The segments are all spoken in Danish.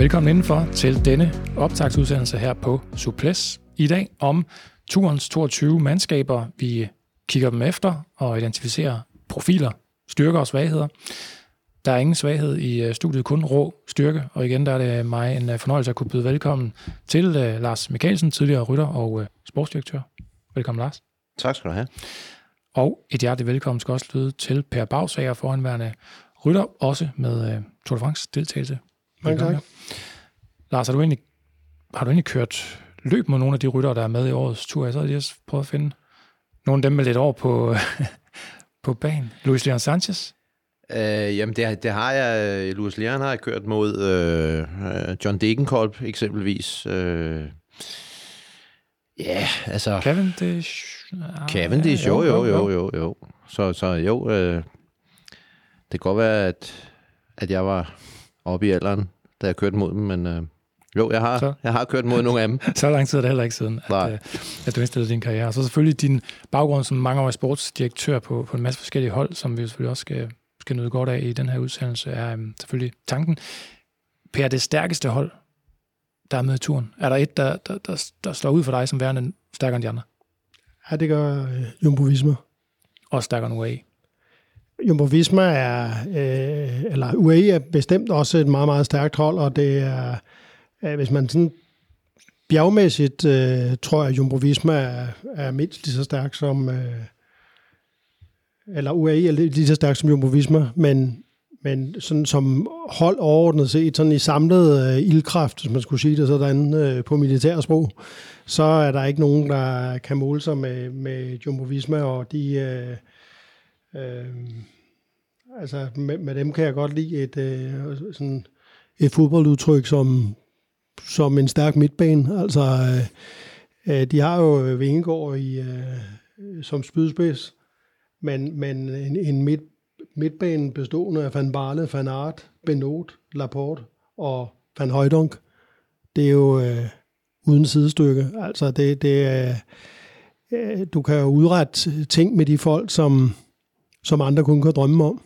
Velkommen indenfor til denne optagsudsendelse her på Suples. I dag om turens 22 mandskaber. Vi kigger dem efter og identificerer profiler, styrker og svagheder. Der er ingen svaghed i øh, studiet, kun rå styrke. Og igen, der er det mig en øh, fornøjelse at kunne byde velkommen til uh, Lars Mikkelsen, tidligere rytter og sportsdirektør. Velkommen, Lars. Tak skal du have. Og et hjerteligt velkommen skal også lyde til Per Bagsager, foranværende rytter, også med Tour de France deltagelse. Mange tak. Lars, har du, egentlig, har du egentlig kørt løb mod nogle af de ryttere, der er med i årets tur? Jeg så lige prøvet at finde nogle af dem med lidt over på, på banen. Luis Leon Sanchez? Uh, jamen, det, det har jeg. Luis Leon har jeg kørt mod uh, John Degenkolb eksempelvis. Uh, ja, yeah, altså... Cavendish? Cavendish, jo, jo, jo, jo, jo. Så, så jo, uh, det kan godt være, at, at jeg var oppe i alderen, da jeg kørte mod dem, men uh, jo, jeg har, så, jeg har kørt mod nogle af dem. så lang tid er det heller ikke siden, at, uh, at du indstillede din karriere. Så selvfølgelig din baggrund som mangeårig sportsdirektør på, på en masse forskellige hold, som vi selvfølgelig også skal, skal nyde godt af i den her udsendelse, er um, selvfølgelig tanken. Per, det stærkeste hold, der er med i turen, er der et, der, der, der, der slår ud for dig som værende stærkere end de andre? Ja, det gør uh, Jumbo Visma. Og stærkere end UAE? Jumbo Visma er, øh, eller UAE er bestemt også et meget, meget stærkt hold, og det er, øh, hvis man sådan bjergmæssigt øh, tror jeg, at Jumbo Visma er, er mindst lige så stærk som, øh, eller UAE er lige så stærk som Jumbo Visma, men, men sådan som hold overordnet set, sådan i samlet øh, ildkraft, hvis man skulle sige det sådan øh, på militærsprog, så er der ikke nogen, der kan måle sig med, med Jumbo Visma, og de... Øh, Øh, altså med, med dem kan jeg godt lide et, øh, sådan et fodboldudtryk som, som en stærk midtbane. Altså øh, øh de har jo Vingegaard i, øh, som spydspids, men, men en, en midt, midtbane bestående af Van Barle, Van Aert, Benot, Laporte og Van Højdonk. Det er jo øh, uden sidestykke. Altså det, det er, øh, du kan jo udrette ting med de folk, som som andre kun kan drømme om.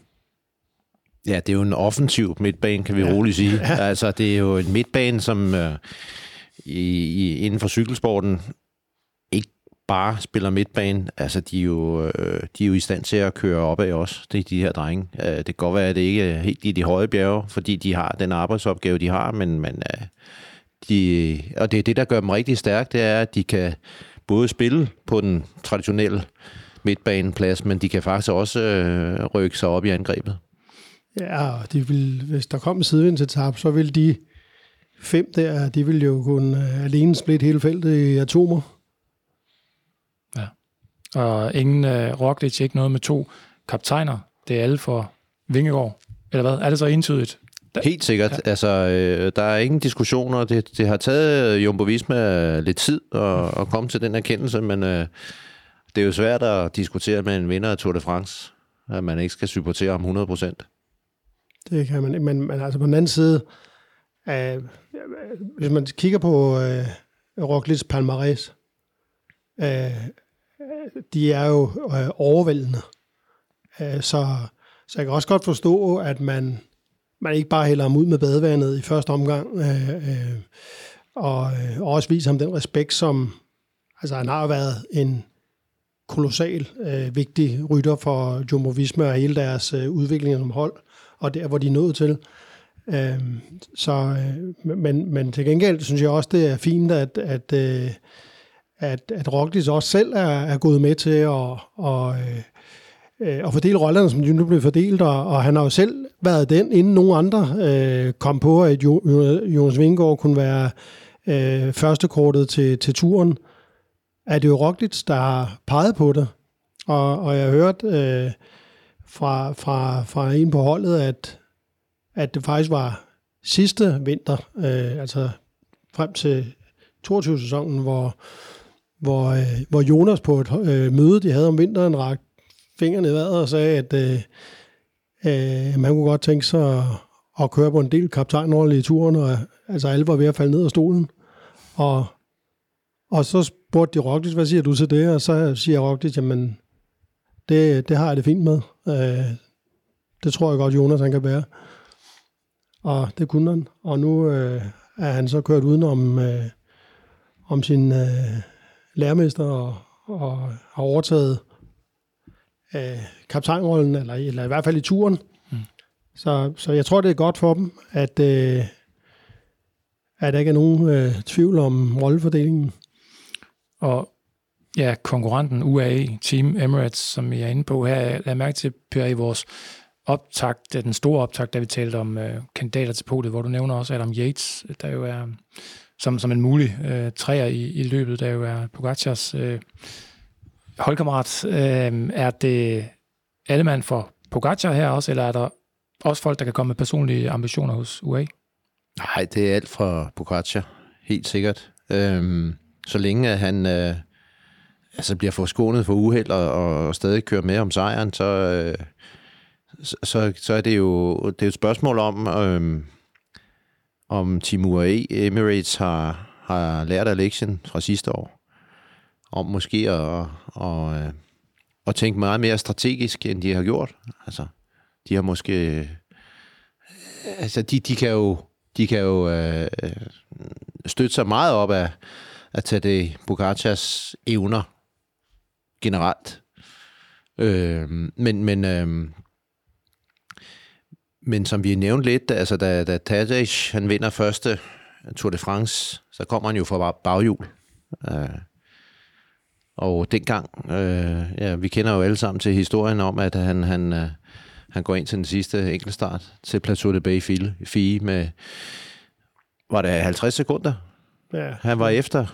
Ja, det er jo en offensiv midtbane, kan vi ja. roligt sige. Ja. Altså, det er jo en midtbane, som øh, i, i, inden for cykelsporten ikke bare spiller midtbane. Altså, de er jo, øh, de er jo i stand til at køre opad også, det er de her drenge. Øh, det kan godt være, at det ikke er helt i de høje bjerge, fordi de har den arbejdsopgave, de har, men, men øh, de, og det er det, der gør dem rigtig stærke, det er, at de kan både spille på den traditionelle midtbaneplads, men de kan faktisk også øh, rykke sig op i angrebet. Ja, de vil, hvis der kom en tab, så vil de fem der, de vil jo kunne uh, alene splitte hele feltet i atomer. Ja. Og ingen uh, Roglic, ikke noget med to kaptajner. Det er alle for Vingegaard. Eller hvad? Er det så entydigt? Helt sikkert. Ja. Altså, øh, der er ingen diskussioner. Det, det har taget Jumbo Visma lidt tid at, at komme til den erkendelse, men øh, det er jo svært at diskutere med en vinder af Tour de France, at man ikke skal supportere ham 100 procent. Det kan man men, men altså på den anden side, øh, hvis man kigger på øh, Roglic Palmares, øh, de er jo øh, overvældende. Øh, så, så jeg kan også godt forstå, at man, man ikke bare hælder ham ud med badevandet i første omgang, øh, øh, og, øh, og også viser ham den respekt, som altså han har været en kolossal øh, vigtig rytter for Jumbo Visma og hele deres øh, udvikling som hold, og der, hvor de er nået til. Øh, så, øh, men, men til gengæld synes jeg også, det er fint, at, at, øh, at, at Roglic også selv er, er gået med til at, og, øh, øh, at fordele rollerne, som de nu blev fordelt, og, og han har jo selv været den, inden nogen andre øh, kom på, at Jonas Vingård kunne være øh, førstekortet til, til turen er det jo Roglic, der har peget på det. Og, og jeg har hørt øh, fra, fra, fra en på holdet, at, at det faktisk var sidste vinter, øh, altså frem til 22-sæsonen, hvor, hvor, øh, hvor Jonas på et øh, møde, de havde om vinteren, rakte fingrene i vejret og sagde, at øh, øh, man kunne godt tænke sig at, at køre på en del kaptajnrolle i turen, og altså alle var ved at falde ned af stolen. Og, og så spurgte de Roglic, hvad siger du til det? Og så siger Roglic, jamen, det, det har jeg det fint med. Øh, det tror jeg godt, Jonas han kan bære. Og det kunne han. Og nu øh, er han så kørt udenom øh, om sin øh, lærermester og, og har overtaget øh, kaptajnrollen, eller, eller i hvert fald i turen. Mm. Så, så jeg tror, det er godt for dem, at, øh, at der ikke er nogen øh, tvivl om rollefordelingen. Og ja, konkurrenten UAE, Team Emirates, som jeg er inde på her, lad mærke til, Per, i vores optakt, den store optakt, da vi talte om øh, kandidater til podiet, hvor du nævner også Adam Yates, der jo er som, som en mulig øh, træer i, i løbet, der jo er Pogacars øh, holdkammerat. Øh, er det alle mand for Pogacar her også, eller er der også folk, der kan komme med personlige ambitioner hos UAE? Nej, det er alt fra Pogacar, helt sikkert. Øhm, så længe at han øh, altså bliver forskånet for uheld og, og stadig kører med om sejren, så, øh, så, så er det jo det er et spørgsmål om, øh, om Team UAE Emirates har, har lært af lektion fra sidste år. Om måske at, og, at, at tænke meget mere strategisk, end de har gjort. Altså, de har måske... Øh, altså, de, de kan jo, de kan jo øh, øh støtte sig meget op af at tage det Bogacars evner generelt. Øh, men men øh, men som vi nævnte lidt, altså da, da Tadej, han vinder første Tour de France, så kommer han jo fra baghjul. Øh, og dengang, øh, ja, vi kender jo alle sammen til historien om, at han, han, øh, han går ind til den sidste enkeltstart til Plateau de Bay Fie med, var det 50 sekunder? Ja. Han var efter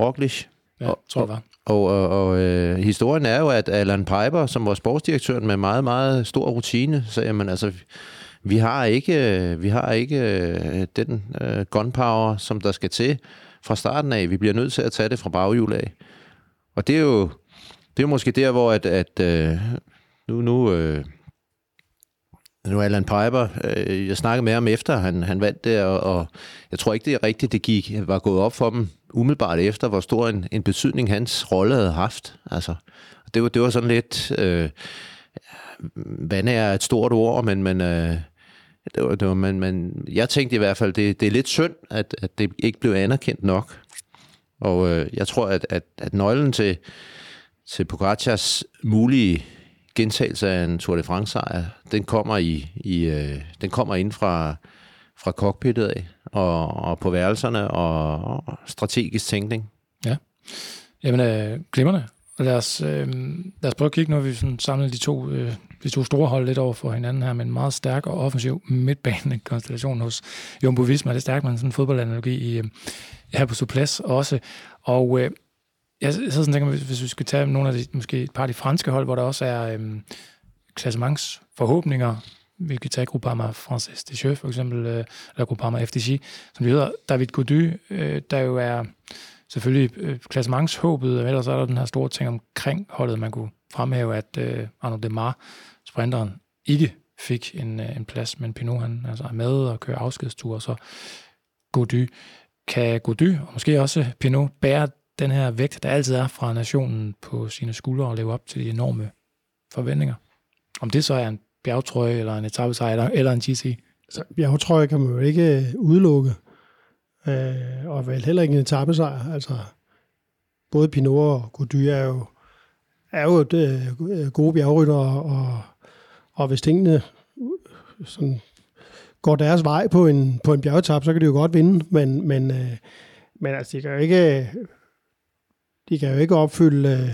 Roglic. Ja, og, tror jeg var. Og, og, og øh, historien er jo, at Alan Piper, som var sportsdirektøren med meget, meget stor rutine, sagde, jamen altså, vi har ikke, vi har ikke øh, den øh, gunpower, som der skal til fra starten af. Vi bliver nødt til at tage det fra baghjul af. Og det er jo, det er måske der, hvor at, at øh, nu, nu, øh, nu Alan Piper, øh, jeg snakkede med ham efter, han, han vandt det, og, og jeg tror ikke, det er rigtigt, det gik, var gået op for dem umiddelbart efter, hvor stor en, en betydning hans rolle havde haft. Altså, det, var, det var sådan lidt, øh, vand er et stort ord, men, men øh, det var, det var, man, man, jeg tænkte i hvert fald, det, det er lidt synd, at, at det ikke blev anerkendt nok. Og øh, jeg tror, at, at, at nøglen til, til Pogacars mulige gentagelse af en Tour de France-sejr, den kommer i, i øh, den kommer ind fra, fra cockpittet af, og, og på værelserne, og, og strategisk tænkning. Ja. Jamen, øh, glimrende. Lad os, øh, lad os prøve at kigge, når vi sådan samler de to, øh, de to store hold lidt over for hinanden her, med en meget stærk og offensiv midtbanekonstellation hos Jumbo Visma. Det er stærkt med en sådan fodboldanalogi i, øh, her på Suples også. Og øh, jeg så sådan tænker, hvis, hvis vi skal tage nogle af de, måske et par af de franske hold, hvor der også er øhm, klassementsforhåbninger, vi kan tage Groupama Frances de Chef, for eksempel, øh, eller Groupama FDG, som det hedder, David Gody, øh, der jo er selvfølgelig øh, klassementshåbet, og ellers er der den her store ting omkring holdet, man kunne fremhæve, at øh, Arnaud Demar, sprinteren, ikke fik en, øh, en plads, men Pinot han altså er med og kører afskedstur, så Gody kan Gody, og måske også Pinot, bære den her vægt, der altid er fra nationen på sine skuldre og leve op til de enorme forventninger. Om det så er en bjergtrøje, eller en etappesejr, eller, eller en GC. Så bjergtrøje kan man jo ikke øh, udelukke øh, og vel heller ikke en etappesejr. Altså, både Pinot og Gody er jo, er jo det, øh, gode bjergrytter, og, og hvis tingene øh, sådan, går deres vej på en, på en bjergetap, så kan de jo godt vinde, men, men, øh, men altså, de kan jo ikke, de kan jo ikke opfylde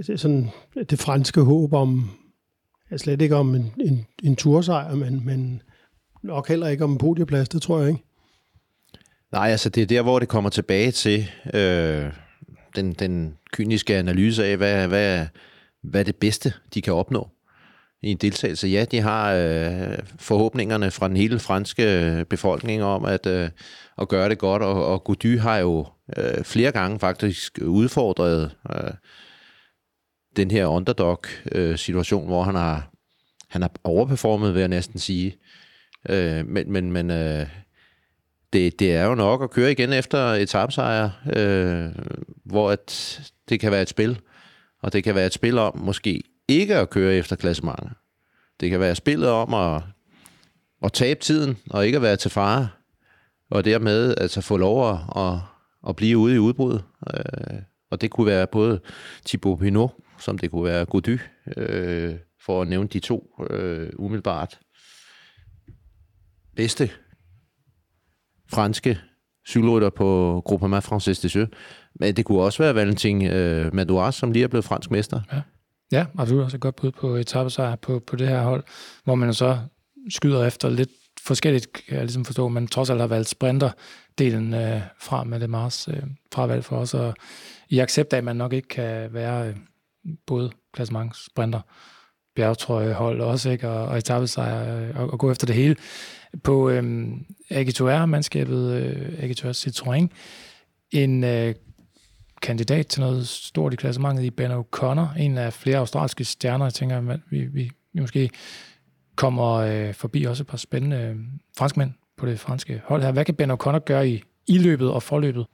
øh, sådan det franske håb om, slet ikke om en, en, en tursejr, men, men nok heller ikke om en podieplads, det tror jeg ikke. Nej, altså det er der, hvor det kommer tilbage til øh, den, den kyniske analyse af, hvad, hvad, hvad er det bedste, de kan opnå en deltagelse. Ja, de har øh, forhåbningerne fra den hele franske øh, befolkning om at, øh, at gøre det godt, og, og Gody har jo øh, flere gange faktisk udfordret øh, den her underdog-situation, øh, hvor han har, han har overperformet, vil jeg næsten sige. Øh, men men, men øh, det, det er jo nok at køre igen efter etapsejr, øh, hvor at det kan være et spil, og det kan være et spil om måske ikke at køre efter klassementet. Det kan være spillet om at, at tabe tiden og ikke at være til fare, og dermed altså få lov at, at, at blive ude i udbrud. Øh, og det kunne være både Thibaut Pinot, som det kunne være Gody, øh, for at nævne de to øh, umiddelbart bedste franske cykelrytter på Groupama Francis des Jeux. Men det kunne også være Valentin øh, Madouas, som lige er blevet fransk mester. Ja, ja absolut også et godt bud på etappesejr på, på det her hold, hvor man så skyder efter lidt forskelligt, kan jeg ligesom forstå, men trods alt har valgt sprinterdelen øh, fra med det Mars øh, fravalg for os, og i accept af, at man nok ikke kan være øh, både klassement, sprinter, bjergtrøje, hold også, ikke? og, og etappesejr, øh, og, og gå efter det hele. På øh, AG2R-mandskabet, øh, AG2R Citroën, en øh, kandidat til noget stort i klassementet i Ben O'Connor, en af flere australske stjerner. Jeg tænker, at vi, vi, vi måske kommer øh, forbi også et par spændende øh, franskmænd på det franske hold her. Hvad kan Ben O'Connor gøre i, i løbet og forløbet?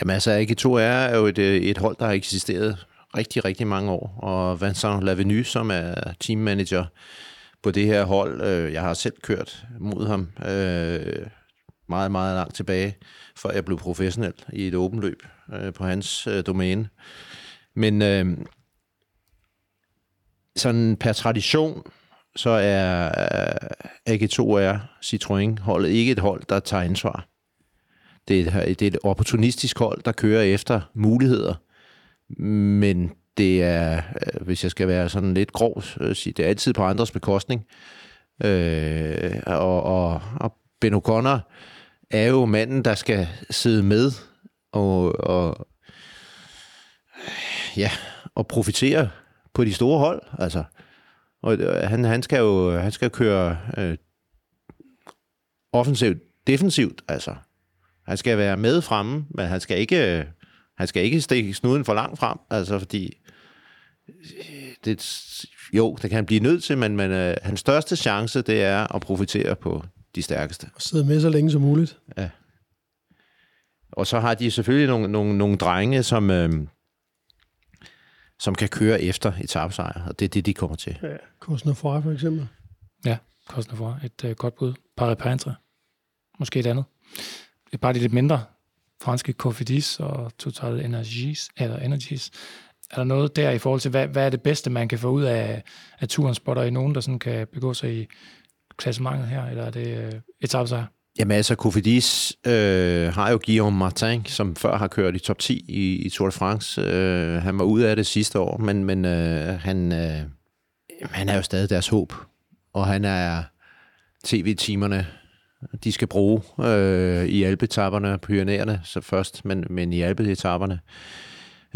Jamen altså, AG2R er jo et, øh, et hold, der har eksisteret rigtig, rigtig mange år, og Vincent Lavenu, som er teammanager på det her hold, øh, jeg har selv kørt mod ham øh, meget, meget langt tilbage, før jeg blev professionel i et åbent løb øh, på hans øh, domæne. Men øh, sådan per tradition, så er øh, AG2R Citroën holdet ikke et hold, der tager ansvar. Det er, et, det er et opportunistisk hold, der kører efter muligheder, men det er, øh, hvis jeg skal være sådan lidt grov, sige, det er altid på andres bekostning. Øh, og, og, og Ben O'Connor er jo manden, der skal sidde med og, og ja, og profitere på de store hold. Altså, og øh, han, han skal jo han skal køre øh, offensivt, defensivt, altså. Han skal være med fremme, men han skal ikke øh, han skal ikke stikke snuden for langt frem, altså fordi øh, det, jo, det kan han blive nødt til, men, men øh, hans største chance, det er at profitere på de stærkeste. Og sidde med så længe som muligt. Ja. Og så har de selvfølgelig nogle, nogle, nogle drenge, som, øh, som kan køre efter etappesejr, og det er det, de kommer til. Ja, Kostner for eksempel. Ja, Kostner for et øh, godt bud. Paris Pantre. Måske et andet. Det er bare de lidt mindre franske Cofidis og Total Energies, eller Energies. Er der noget der i forhold til, hvad, hvad er det bedste, man kan få ud af, af turen? Spotter I nogen, der sådan kan begå sig i klassementet her, eller er det øh, etabesejr? Jamen altså, Cofidis øh, har jo Guillaume Martin, som før har kørt i top 10 i, i Tour de France. Øh, han var ude af det sidste år, men, men øh, han, øh, han er jo stadig deres håb. Og han er tv-timerne, de skal bruge øh, i alpetapperne på Pyrenæerne så først, men, men i alpetapperne.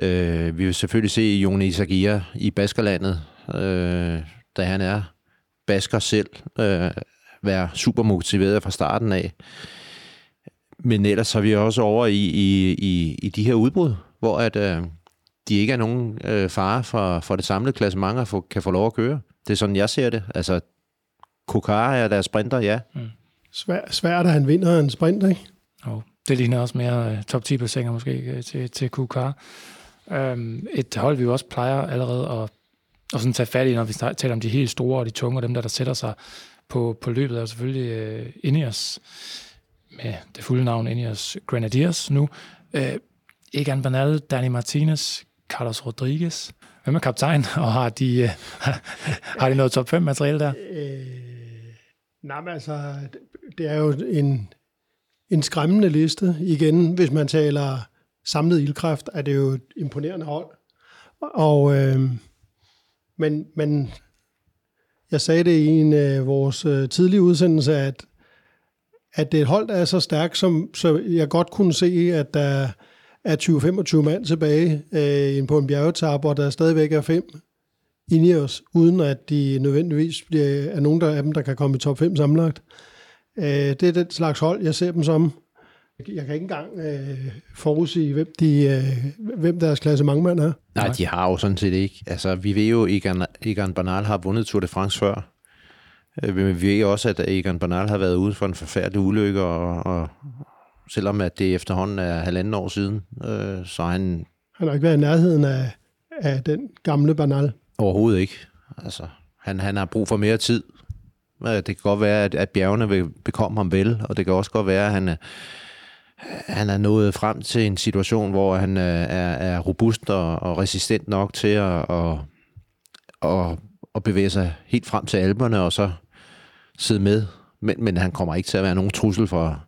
Øh, vi vil selvfølgelig se Joni Isagia i Baskerlandet, øh, da han er basker selv, øh, være super motiveret fra starten af. Men ellers har vi også over i, i, i, i de her udbrud, hvor at, øh, de ikke er nogen øh, fare for, for det samlede klassement og for, kan få lov at køre. Det er sådan, jeg ser det. Altså, Kokar er deres sprinter, ja. Mm. Svær, svært, at han vinder en sprint, ikke? Oh, det ligner også mere uh, top 10 placeringer måske uh, til, til Kokar. Um, et hold, vi jo også plejer allerede at, og sådan tage fat i, når vi taler om de helt store og de tunge, og dem der, der sætter sig på, på løbet, er jo selvfølgelig uh, Ineos, med det fulde navn Ineos Grenadiers nu. Uh, Egan Bernal, Danny Martinez, Carlos Rodriguez. Hvem er kaptajn, og har de, uh, har de noget top 5 materiale der? Øh, nej, men altså, det er jo en, en skræmmende liste. Igen, hvis man taler samlet ildkræft, er det jo et imponerende hold. Og, øh, men, men jeg sagde det i en af vores øh, tidlige udsendelse, at, at det er et hold, der er så stærkt, som, så jeg godt kunne se, at der er 20-25 mand tilbage øh, på en bjergetap, og der stadigvæk er fem os uden at de nødvendigvis bliver, er nogen der, af dem, der kan komme i top 5 sammenlagt. Øh, det er den slags hold, jeg ser dem som. Jeg kan ikke engang øh, forudsige, hvem, de, øh, hvem deres klasse mand er. Nej, de har jo sådan set ikke. Altså, vi ved jo, at Egan, Egan Bernal har vundet Tour de France før. Øh, men vi ved også, at Egan Bernal har været ude for en forfærdelig ulykke, og, og selvom at det efterhånden er halvanden år siden, øh, så han... Han har ikke været i nærheden af, af den gamle Bernal. Overhovedet ikke. Altså, han, han har brug for mere tid. Det kan godt være, at, at bjergene vil bekomme ham vel, og det kan også godt være, at han, han er nået frem til en situation, hvor han er, er robust og, og resistent nok til at, at, at, at bevæge sig helt frem til alberne, og så sidde med. Men, men han kommer ikke til at være nogen trussel for,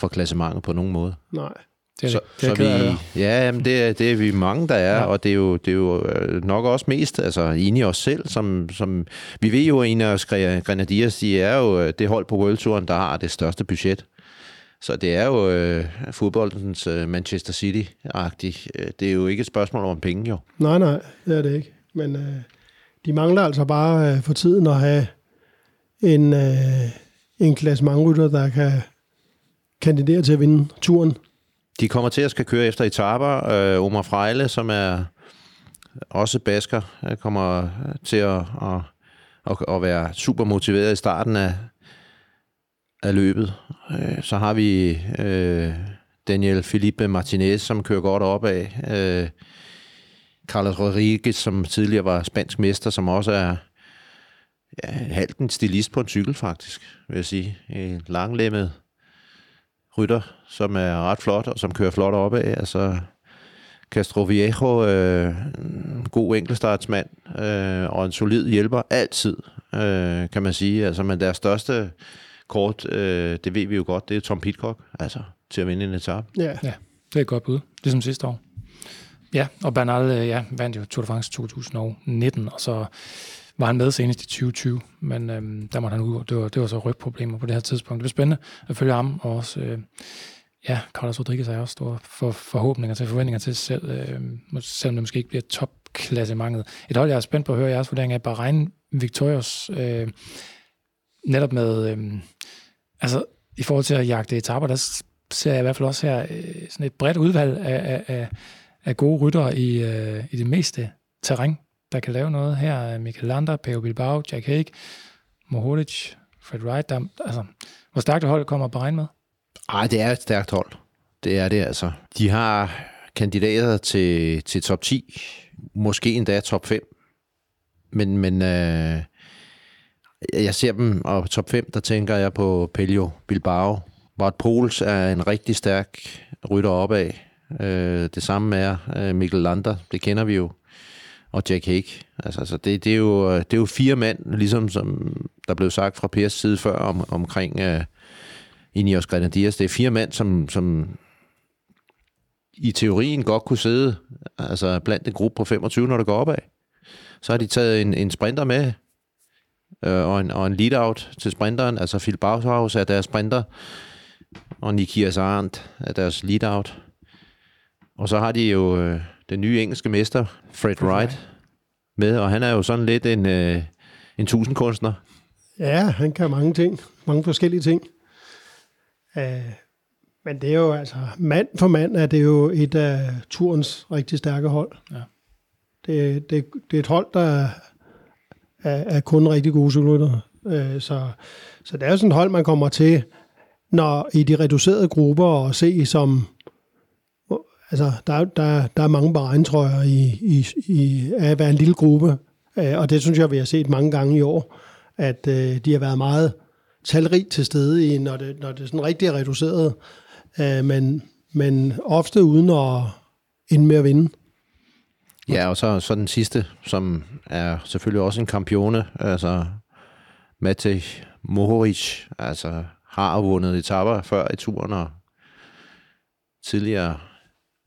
for klassementet på nogen måde. Nej. Det er, så, det er så vi, ja, jamen det, er, det er vi mange, der er, ja. og det er, jo, det er jo øh, nok også mest altså, enige os selv. Som, som, vi ved jo, at en af os Grenadiers, de er jo øh, det hold på World Touren, der har det største budget. Så det er jo øh, fodboldens øh, Manchester City-agtigt. Det er jo ikke et spørgsmål om penge, jo. Nej, nej, det er det ikke. Men øh, de mangler altså bare øh, for tiden at have en, øh, en klasse rytter, der kan kandidere til at vinde turen. De kommer til at skal køre efter etaper. Øh, Omar Frejle, som er også basker, kommer til at, at, at, at være super motiveret i starten af, af løbet. Øh, så har vi øh, Daniel Felipe Martinez, som kører godt op af. Øh, Carlos Rodriguez, som tidligere var spansk mester, som også er ja, halvt en stilist på en cykel, faktisk, vil jeg sige. En langlemmet rytter, som er ret flot, og som kører flot op af. Altså, Castro Viejo, øh, god enkeltstartsmand, øh, og en solid hjælper, altid, øh, kan man sige. Altså, men deres største kort, øh, det ved vi jo godt, det er Tom Pitcock, altså, til at vinde en etape. Ja. ja, det er et godt bud, ligesom sidste år. Ja, og Bernal øh, ja, vandt jo Tour de France 2019, og så var han med senest i 2020, men øhm, der måtte han ud, det var, det var så rygproblemer på det her tidspunkt. Det bliver spændende at følge ham, og også, øh, ja, Carlos Rodriguez har også store for, forhåbninger til, forventninger til sig selv, øh, selvom det måske ikke bliver topklassementet. Et hold, jeg er spændt på at høre jeres vurdering af Bahrain Victorious, øh, netop med, øh, altså i forhold til at jagte etaper, der ser jeg i hvert fald også her øh, sådan et bredt udvalg af, af, af, af gode ryttere i, øh, i det meste terræn der kan lave noget. Her Michael Lander, Peo Bilbao, Jack Haig, Mohoric, Fred Wright. Der, altså, hvor stærkt hold kommer Bahrain med? Ej, det er et stærkt hold. Det er det altså. De har kandidater til, til top 10, måske endda top 5. Men, men øh, jeg ser dem, og top 5, der tænker jeg på Peljo Bilbao. Bart Pols er en rigtig stærk rytter opad. Øh, det samme er øh, Mikkel Lander, det kender vi jo og Jack Hake. Altså, altså det, det, er jo, øh, det er jo fire mænd, ligesom som der blev sagt fra Pers side før om, omkring øh, Ineos Grenadiers. Det er fire mænd, som, som i teorien godt kunne sidde altså blandt en gruppe på 25, når det går opad. Så har de taget en, en sprinter med, øh, og, en, og en lead-out til sprinteren. Altså Phil Bauhaus er deres sprinter, og Nikias Arendt er deres lead-out. Og så har de jo øh, den nye engelske mester, Fred Wright, med, og han er jo sådan lidt en, øh, en tusindkunstner. Ja, han kan mange ting, mange forskellige ting. Uh, men det er jo altså, mand for mand er det jo et af turens rigtig stærke hold. Ja. Det, det, det er et hold, der er, er kun rigtig gode cykelryttere. Øh, så, så det er jo sådan et hold, man kommer til, når i de reducerede grupper og se som Altså, der, der, der er mange Bahrein-trøjer i, i, i, af at være en lille gruppe, øh, og det synes jeg, vi har set mange gange i år, at øh, de har været meget talrig til stede, i, når, det, når det sådan rigtig er reduceret, øh, men, men ofte uden at ende med at vinde. Ja, og så, så den sidste, som er selvfølgelig også en kampione, altså Matej Mohoric, altså har vundet etapper før i turen, og tidligere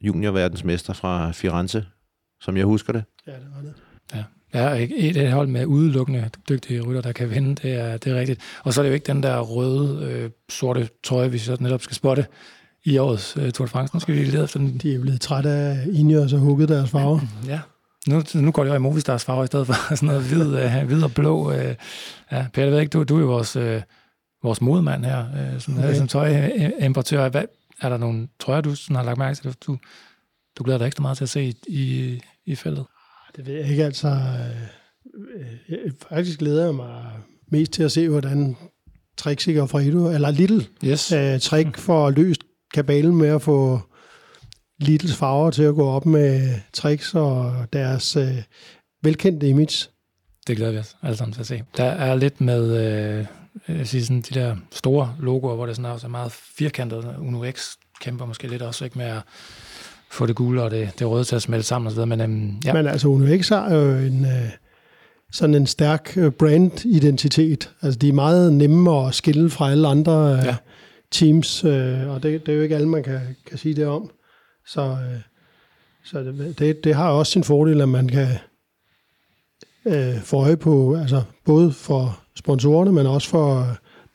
juniorverdensmester fra Firenze, som jeg husker det. Ja, det var det. Ja. Ja, et, et hold med udelukkende dygtige rytter, der kan vinde, det er, det er rigtigt. Og så er det jo ikke den der røde, øh, sorte trøje, vi så netop skal spotte i årets øh, Tour de France. Nu skal vi lede efter den. De er blevet trætte af Ineos og hugget deres farver. Ja, Nu, nu går det jo i Movistars farver i stedet for sådan noget hvid, øh, hvid og blå. Øh, ja, Per, jeg ved ikke, du, du er jo vores, øh, vores modemand her, øh, som, okay. som tøjimportør. Hvad, er der nogle trøjer, du sådan har lagt mærke til, du, du glæder dig ekstra meget til at se i, i, i feltet? Det ved jeg ikke, altså. Øh, jeg, faktisk glæder jeg mig mest til at se, hvordan Trixie og Fredo, eller Little, yes. øh, Trick får løst kabalen med at få Littles farver til at gå op med Trix og deres øh, velkendte image. Det glæder vi os alle sammen til at se. Der er lidt med øh, jeg siger sådan, de der store logoer, hvor det sådan er, meget firkantet. Uno X kæmper måske lidt også ikke med at få det gule og det, det røde til at smelte sammen osv. Men, øhm, ja. Men altså Uno X har jo en, øh, sådan en stærk øh, brand-identitet. Altså de er meget nemme at skille fra alle andre øh, ja teams, øh, og det, det er jo ikke alle, man kan, kan sige det om. Så, øh, så det, det, det har også sin fordel, at man kan øh, få øje på, altså både for sponsorerne, men også for øh,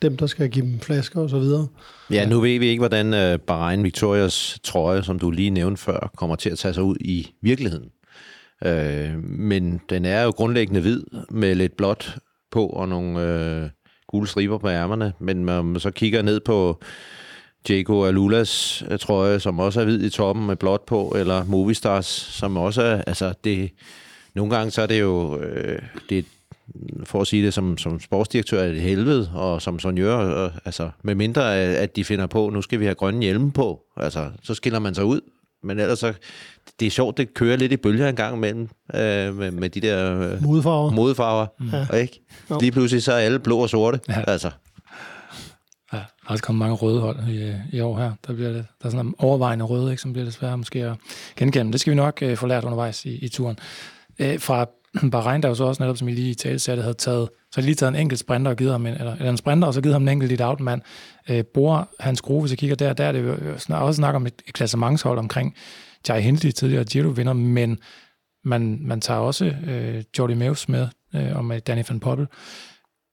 dem, der skal give dem flasker og så videre. Ja, nu ved vi ikke, hvordan øh, Bahrain Victorias trøje, som du lige nævnte før, kommer til at tage sig ud i virkeligheden. Øh, men den er jo grundlæggende hvid med lidt blåt på og nogle Øh, gule striber på ærmerne. Men når man så kigger ned på Jago Alulas øh, trøje, som også er hvid i toppen med blåt på, eller Movistars, som også er, altså det, nogle gange så er det jo, øh, det, for at sige det som, som sportsdirektør, er det helvede, og som sonjør, og, altså, med mindre øh, at de finder på, nu skal vi have grønne hjelme på, altså, så skiller man sig ud. Men ellers så, det er sjovt, det kører lidt i bølger en gang imellem, øh, med, med de der øh, modefarver. modefarver mm. ikke? Jo. Lige pludselig så er alle blå og sorte, ja. altså. Ja, der er også kommet mange røde hold i, i år her. Der, bliver det, der er sådan en overvejende røde, ikke, som bliver det svært måske at genkende. Det skal vi nok øh, få lært undervejs i, i turen. Øh, fra Bahrein, der jo så også netop, som I lige i tale satte, havde taget, så havde lige taget en enkelt sprinter og givet ham en, eller, eller en sprinter, og så givet ham en enkelt lidt outmand. Øh, Bor hans gruppe, hvis jeg kigger der, der er det jo også snak om et, et klassementshold omkring Jai Hindley, tidligere Giro-vinder, men man, man tager også øh, Jordi Meus med, øh, og med Danny van Poppel.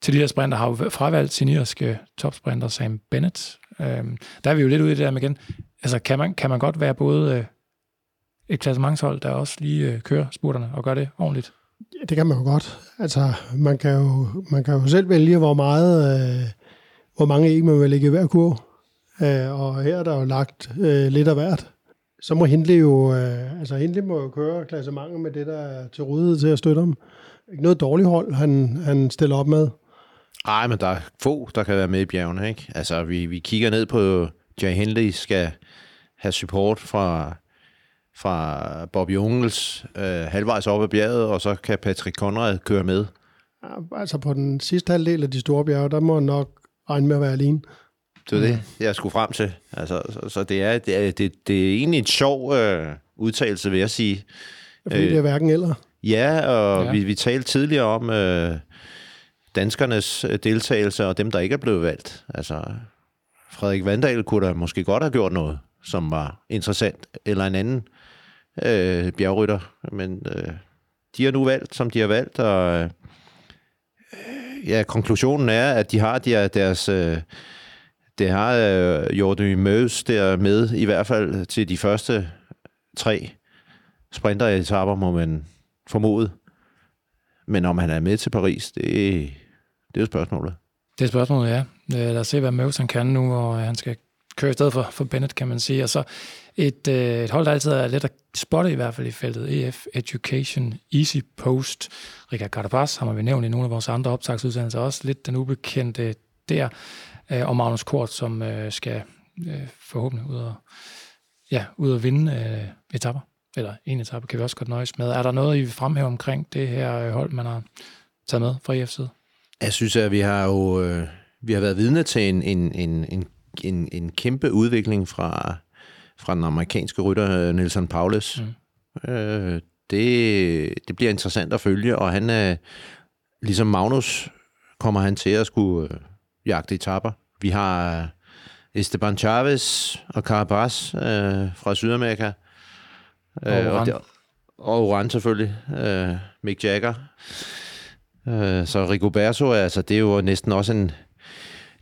Til de her sprinter har jo fravalgt sin irske topsprinter Sam Bennett. Øh, der er vi jo lidt ude i det der med igen. Altså, kan man, kan man godt være både øh, et klassementshold, der også lige øh, kører spurterne og gør det ordentligt? Ja, det kan man jo godt. Altså, man kan jo, man kan jo selv vælge, hvor meget, øh, hvor mange æg man vil lægge i hver kur. Øh, og her er der jo lagt øh, lidt af hvert. Så må Hindley jo, øh, altså Hindley må jo køre klassementet med det, der er til rådighed til at støtte ham. Ikke noget dårligt hold, han, han stiller op med. Nej, men der er få, der kan være med i bjergene, ikke? Altså, vi, vi kigger ned på, Jay Hindley skal have support fra fra Bobby Ungels øh, halvvejs op ad bjerget, og så kan Patrick Conrad køre med. Altså på den sidste halvdel af de store bjerge, der må nok regne med at være alene. Det er det, jeg skulle frem til. Altså, så, så det, er, det, er, det, det er egentlig en sjov øh, udtalelse, vil jeg sige. Fordi øh, det er hverken eller. Ja, og ja. Vi, vi talte tidligere om øh, danskernes øh, deltagelse, og dem, der ikke er blevet valgt. Altså, Frederik Vandal kunne da måske godt have gjort noget, som var interessant, eller en anden øh, bjergrytter, men øh, de har nu valgt, som de har valgt, og øh, ja, konklusionen er, at de har de deres... Øh, det har øh, Jordi Møs der med, i hvert fald til de første tre sprinter må man formode. Men om han er med til Paris, det, det er jo spørgsmålet. Det er spørgsmålet, ja. Øh, lad os se, hvad Møs han kan nu, og øh, han skal kører i stedet for, for Bennett, kan man sige. Og så et, øh, et hold, der altid er let at spotte i hvert fald i feltet. EF Education Easy Post. Richard Carapaz har man vi nævnt i nogle af vores andre optagsudsendelser også. Lidt den ubekendte der. Øh, og Magnus Kort, som øh, skal øh, forhåbentlig ud og, ja, ud og vinde øh, etapper. Eller en etape kan vi også godt nøjes med. Er der noget, I vil fremhæve omkring det her øh, hold, man har taget med fra EF side? Jeg synes, at vi har jo øh, vi har været vidne til en, en, en, en, en, en kæmpe udvikling fra fra den amerikanske rytter øh, Nelson Paulus. Mm. Øh, det, det bliver interessant at følge, og han er, ligesom Magnus, kommer han til at skulle øh, jagte etapper. Vi har øh, Esteban Chavez og Carapaz øh, fra Sydamerika. Øh, og, og, og Oran selvfølgelig. Øh, Mick Jagger. Øh, så Rigoberto, altså, det er jo næsten også en,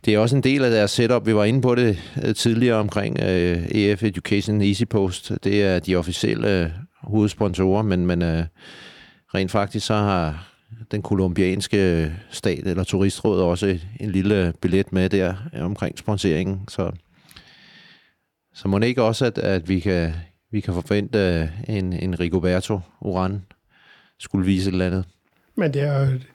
det er også en del af deres setup. Vi var inde på det øh, tidligere omkring øh, uh, EF Education Easy Post. Det er de officielle øh, hovedsponsorer, men, men øh, rent faktisk så har den kolumbianske stat eller turistråd også en lille billet med der omkring sponseringen. Så, så må det ikke også, at, at vi, kan, vi kan forvente en, en Rigoberto Uran skulle vise et eller andet. Men det er jo et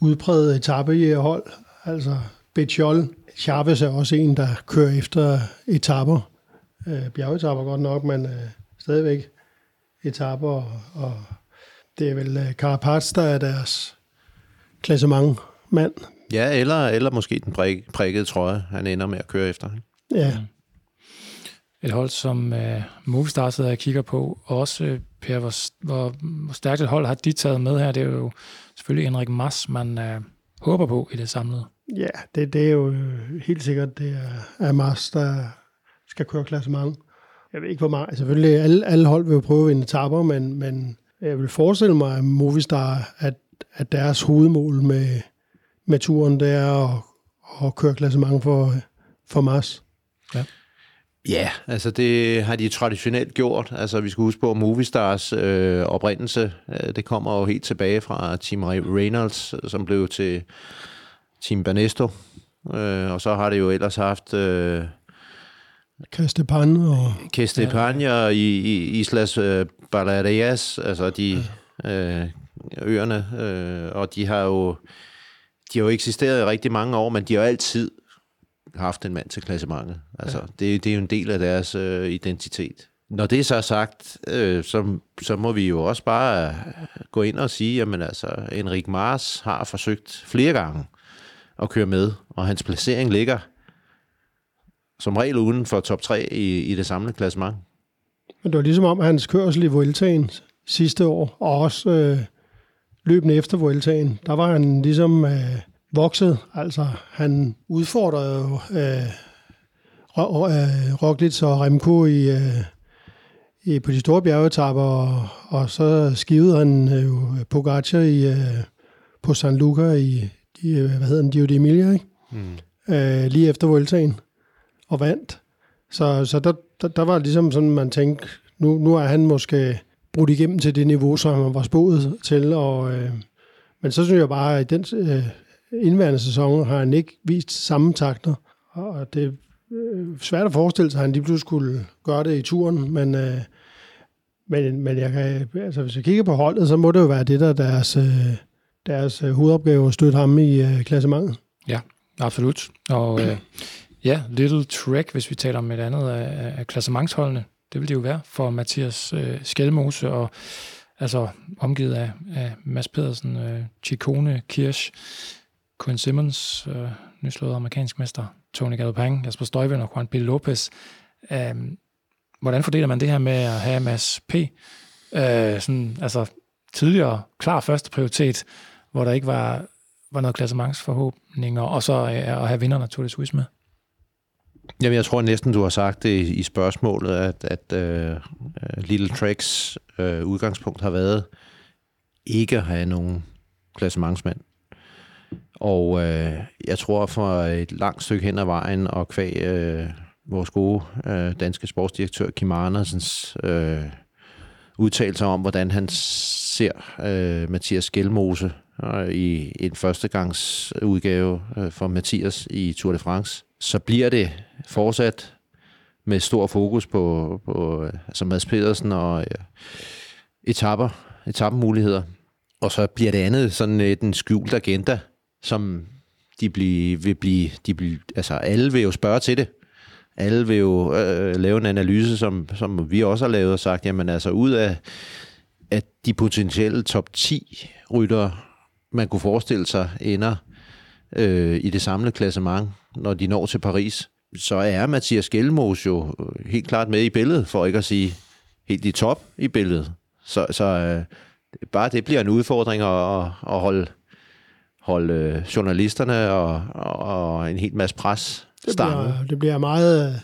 udpræget etape i hold. Altså, Betjol, Chavez er også en, der kører efter etapper. Øh, bjergetapper godt nok, men øh, stadigvæk etapper. Og, og det er vel øh, Carapaz, der er deres klassement mand. Ja, eller, eller måske den prik, prikkede trøje, han ender med at køre efter. Ja. Et hold, som uh, Movistar sidder og kigger på. Også, Per, hvor, hvor, hvor stærkt et hold har de taget med her? Det er jo selvfølgelig Henrik Mas, man uh, håber på i det samlede. Ja, det, det er jo helt sikkert, det er, er Mas, der skal køre klassement. Jeg ved ikke, hvor meget. Altså, selvfølgelig, alle, alle hold vil jo prøve at vinde etapper, men, men jeg vil forestille mig, at Movistar, at, at deres hovedmål med, med turen, det er at, at køre klassement for, for Mars. Ja. Ja, altså det har de traditionelt gjort. Altså vi skal huske på, Movistars øh, oprindelse, øh, det kommer jo helt tilbage fra Team Reynolds, som blev til Team Banesto. Øh, og så har det jo ellers haft... Øh, Castepan og... Castepan ja. i, i Islas øh, Baleares, altså de ja. øh, øerne, øh, og de har jo de har jo eksisteret i rigtig mange år, men de har altid haft en mand til klassementet. Altså, ja. det, det er jo en del af deres øh, identitet. Når det er så sagt, øh, så, så må vi jo også bare gå ind og sige, at altså, Enrik Mars har forsøgt flere gange at køre med, og hans placering ligger som regel uden for top 3 i, i det samlede klassement. Men det var ligesom om hans kørsel i Vueltaen sidste år, og også øh, løbende efter Vueltaen, der var han ligesom øh, vokset. Altså, han udfordrede jo øh, Roglic og Remco i, øh, i, på de store bjergetapper, og, og så skivede han øh, jo Pogacar i, øh, på San Luca i, de, hvad hedder den, de Emilia, ikke? Mm. Øh, lige efter Vueltaen og vandt. Så, så der, der, der var ligesom sådan, man tænkte, nu, nu er han måske brudt igennem til det niveau, som han var spået til. Og, øh, men så synes jeg bare, at i den øh, indværende sæson har han ikke vist samme takter. Og det er svært at forestille sig, at han lige pludselig skulle gøre det i turen, men... Øh, men, men jeg kan, altså, hvis jeg kigger på holdet, så må det jo være det, der er deres, øh, deres øh, hovedopgave at støtte ham i øh, klassementet. Ja, absolut. Og øh, Ja, Little Trek, hvis vi taler om et andet af, af klassementsholdene. Det vil det jo være for Mathias øh, Skelmose, og altså omgivet af, af Mads Pedersen, øh, Chikone, Kirsch, Quinn Simmons, øh, nyslået amerikansk mester, Tony Galopang, Jasper Støjvind og Juan P. Lopez. Øh, hvordan fordeler man det her med at have Mads P. Øh, sådan, altså tidligere klar første prioritet, hvor der ikke var, var noget klassementsforhåbninger, og så øh, at have vinder naturligvis Swiss med? Jamen, jeg tror næsten, du har sagt det i spørgsmålet, at, at uh, Little Treks uh, udgangspunkt har været ikke at have nogen klassementsmand. Og øh, jeg tror for et langt stykke hen ad vejen, og kvæg øh, vores gode øh, danske sportsdirektør Kim Andersens øh, udtalelser om, hvordan han ser øh, Mathias Skelmose øh, i en førstegangsudgave øh, for Mathias i Tour de France, så bliver det fortsat med stor fokus på, på altså Mads Pedersen og ja, etapper, etappemuligheder. Og så bliver det andet sådan et, en skjult agenda, som de blive, vil blive, de blive, altså alle vil jo spørge til det. Alle vil jo øh, lave en analyse, som, som vi også har lavet og sagt, jamen altså ud af at de potentielle top 10 ryttere, man kunne forestille sig, ender øh, i det samlede klassement, når de når til Paris, så er Mathias Gjelmos jo øh, helt klart med i billedet, for ikke at sige helt i top i billedet. Så, så øh, bare det bliver en udfordring at, at holde, holde øh, journalisterne og, og en helt masse pres det bliver, det bliver meget,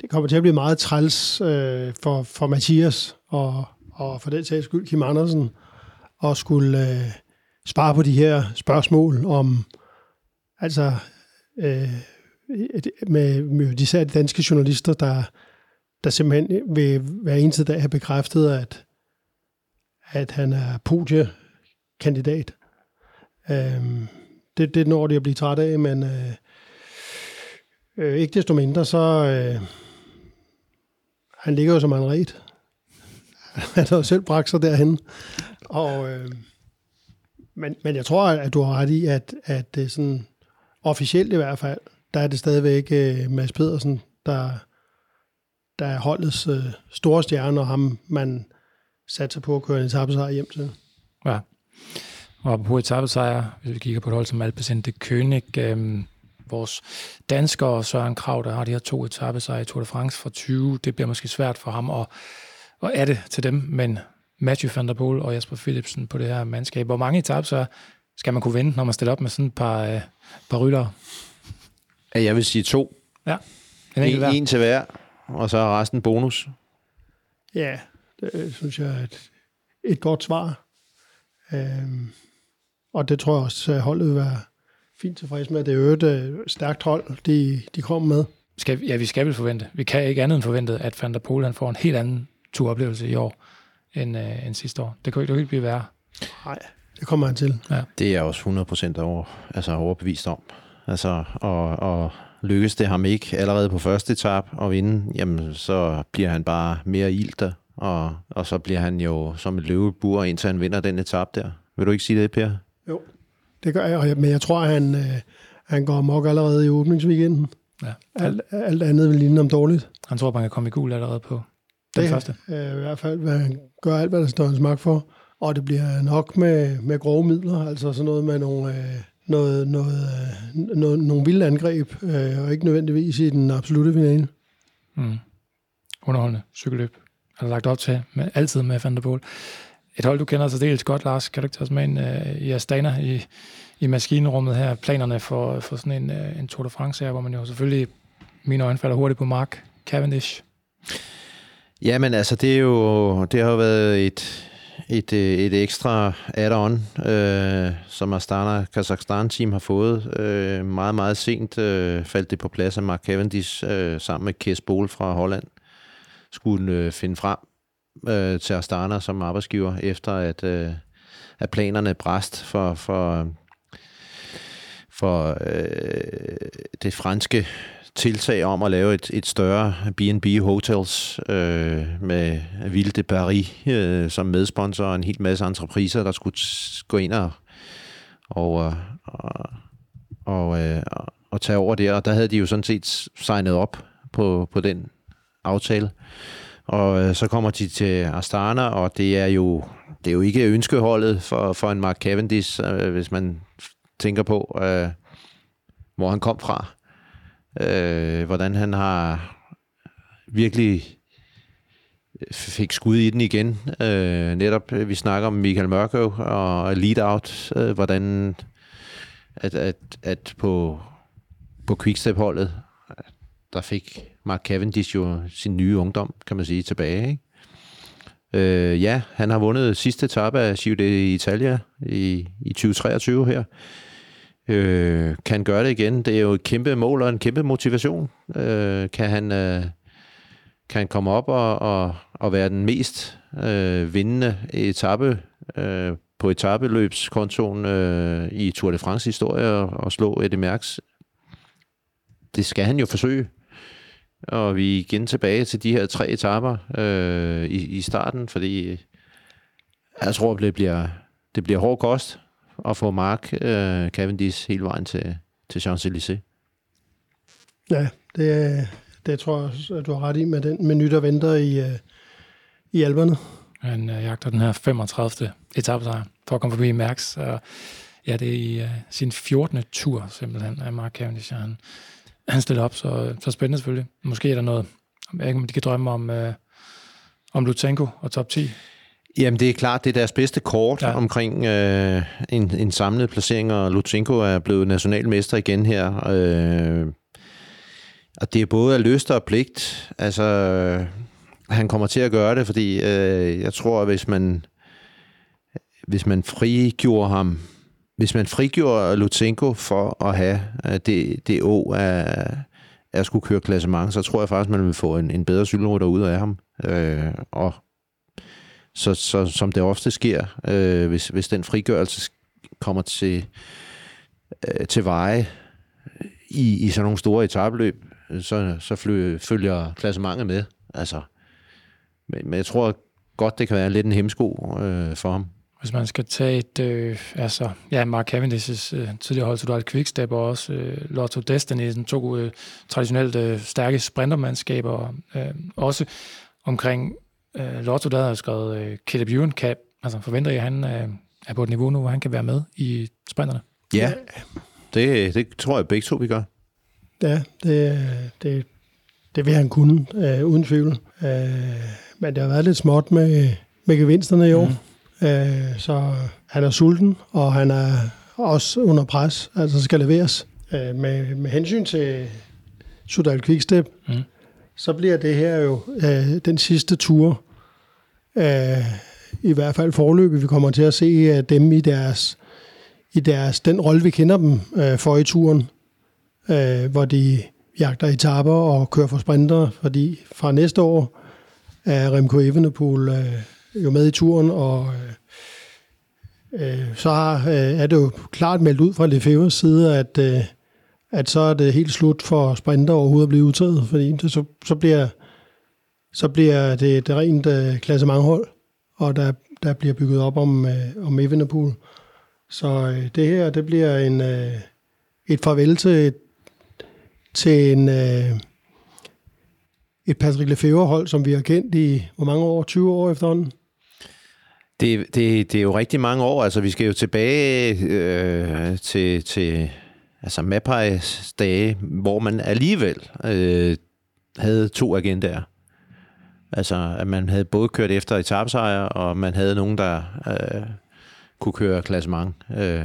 det kommer til at blive meget træls øh, for, for Mathias og, og for den sags skyld Kim Andersen at skulle øh, svare på de her spørgsmål om altså øh, med, med især de danske journalister, der, der simpelthen vil hver eneste dag have bekræftet, at, at han er podiekandidat. Øhm, det, det når de at blive træt af, men øh, øh, ikke desto mindre, så øh, han ligger jo som en ret. Han har selv bragt sig derhen. Og, øh, men, men jeg tror, at du har ret i, at, at det sådan officielt i hvert fald, der er det stadigvæk øh, Mads Pedersen, der, der er holdets øh, store stjerne, og ham man satser på at køre en etappesejr hjem til. Ja. Og på etappesejr, hvis vi kigger på et hold som Alpecin König, øh, vores danskere Søren Krav, der har de her to etappesejre i Tour de France fra 20, det bliver måske svært for ham at, at er det til dem, men Matthew van der Poel og Jasper Philipsen på det her mandskab. Hvor mange etappesejre skal man kunne vinde, når man stiller op med sådan et par, øh, par ryttere? Ja, jeg vil sige to. Ja, en, en, en til hver, og så er resten bonus. Ja, det synes jeg er et, et godt svar. Øhm, og det tror jeg også, at holdet vil være fint tilfreds med. Det er jo et øh, stærkt hold, de, de kommer med. Skal, ja, vi skal vel forvente. Vi kan ikke andet end forvente, at Van der Poel han får en helt anden turoplevelse i år end, øh, end sidste år. Det kan jo ikke blive værre. Nej, det kommer han til. Ja. Det er jeg også 100% over, altså overbevist om. Altså, og, og lykkes det ham ikke allerede på første etap at vinde, jamen så bliver han bare mere ilter, og, og så bliver han jo som et løvebur, indtil han vinder den etap der. Vil du ikke sige det, Per? Jo, det gør jeg, men jeg tror, han, øh, han går mok allerede i åbningsweekenden. Ja. Alt, alt andet vil ligne om dårligt. Han tror, at man kan komme i gul allerede på den det, første. Øh, I hvert fald, hvad han gør alt, hvad der står hans magt for. Og det bliver nok med, med grove midler, altså sådan noget med nogle, øh, noget, noget, øh, noget, nogle vilde angreb, øh, og ikke nødvendigvis i den absolute finale. Mm. Underholdende cykelløb. Han har lagt op til, med, altid med Van der Poel. Et hold, du kender så dels godt, Lars. Kan du ikke tage os med ind øh, i Astana i, i maskinrummet her? Planerne for, for sådan en, øh, en Tour de France her, hvor man jo selvfølgelig, mine øjne falder hurtigt på Mark Cavendish. Jamen altså, det, er jo, det har jo været et, et, øh, et ekstra add-on, øh, som Astana Kazakhstan-team har fået. Øh, meget, meget sent øh, faldt det på plads, at Mark Cavendish øh, sammen med Kes Bol fra Holland skulle øh, finde frem øh, til Astana som arbejdsgiver, efter at, øh, at planerne bræst for, for, for øh, det franske tiltag om at lave et, et større B&B Hotels øh, med Ville de Paris øh, som medsponsor og en hel masse entrepriser, der skulle gå ind og, og, og, og, øh, og tage over der. Og der havde de jo sådan set signet op på, på den aftale. Og øh, så kommer de til Astana, og det er jo, det er jo ikke ønskeholdet for, for en Mark Cavendish, øh, hvis man tænker på, øh, hvor han kom fra øh, hvordan han har virkelig øh, fik skud i den igen. Øh, netop, øh, vi snakker om Michael Mørkøv og lead out, øh, hvordan at, at, at på, på Quickstep-holdet, der fik Mark Cavendish jo sin nye ungdom, kan man sige, tilbage. Ikke? Øh, ja, han har vundet sidste etape af Giro d'Italia i, i 2023 her øh, kan gøre det igen. Det er jo et kæmpe mål og en kæmpe motivation. Øh, kan han øh, kan han komme op og, og, og være den mest øh, vindende etape øh, på etabeløbskontoen øh, i Tour de France historie og, og slå Eddie Merckx. Det skal han jo forsøge. Og vi er igen tilbage til de her tre etaper øh, i, i starten, fordi jeg tror, det bliver, det bliver hård kost at få Mark øh, Cavendish hele vejen til, til Champs-Élysées. Ja, det, det tror jeg, at du har ret i med den menu, der venter i, øh, i alberne. Han uh, jagter den her 35. etappesejr for at komme forbi Mærks. Og ja, det er i uh, sin 14. tur simpelthen af Mark Cavendish. Han, han stiller op, så, så spændende selvfølgelig. Måske er der noget, jeg ikke, om de kan drømme om, uh, om Lutsenko og top 10 Jamen, det er klart, det er deres bedste kort ja. omkring øh, en, en samlet placering, og Lutsenko er blevet nationalmester igen her. Øh, og det er både af lyst og pligt. Altså, han kommer til at gøre det, fordi øh, jeg tror, at hvis man, hvis man frigjorde ham, hvis man frigjorde Lutsenko for at have øh, det, det å af, at skulle køre klassement, så tror jeg faktisk, man vil få en, en bedre cykelrytter ud af ham. Øh, og så, så som det ofte sker, øh, hvis, hvis den frigørelse kommer til, øh, til veje øh, i, i sådan nogle store etabløb, så, så fly, følger klassementet med. Altså, men, men jeg tror godt, det kan være lidt en hemsko øh, for ham. Hvis man skal tage et, øh, altså, ja, Mark Cavendish's øh, tidligere hold, så du har et Quickstep og også øh, Lotto Destiny, sådan to øh, traditionelt øh, stærke sprintermandskaber, øh, også omkring øh, Lotto, der har skrevet øh, Caleb Ewan Cap. Altså, forventer jeg, at han øh, er på et niveau nu, hvor han kan være med i sprinterne? Ja, det, det tror jeg begge to, vi gør. Ja, det, det, det vil han kunne, øh, uden tvivl. Øh, men det har været lidt småt med, med gevinsterne i år. Mm. Øh, så han er sulten, og han er også under pres, altså skal leveres. Øh, med, med hensyn til Sudal Quickstep, mm. så bliver det her jo øh, den sidste tur, øh, i hvert fald forløbet, vi kommer til at se øh, dem i deres, i deres den rolle, vi kender dem øh, for i turen, øh, hvor de jagter etaper og kører for sprinter, fordi fra næste år er Remco Evenepoel øh, jo med i turen, og øh, øh så har, øh, er det jo klart meldt ud fra Lefebvres side, at, øh, at så er det helt slut for sprinter overhovedet at blive udtaget, fordi det, så, så, bliver, så bliver det et rent øh, klassementhold, og der, der bliver bygget op om, øh, om Evenepoel. Så øh, det her, det bliver en, øh, et farvel til et til en, øh, et Patrick Lefebvre-hold, som vi har kendt i, hvor mange år? 20 år efterhånden? Det, det, det er jo rigtig mange år. Altså, vi skal jo tilbage øh, til, til altså Mapais dage, hvor man alligevel øh, havde to agendaer. Altså, at man havde både kørt efter etapsejr, og man havde nogen, der øh, kunne køre klassement. Øh,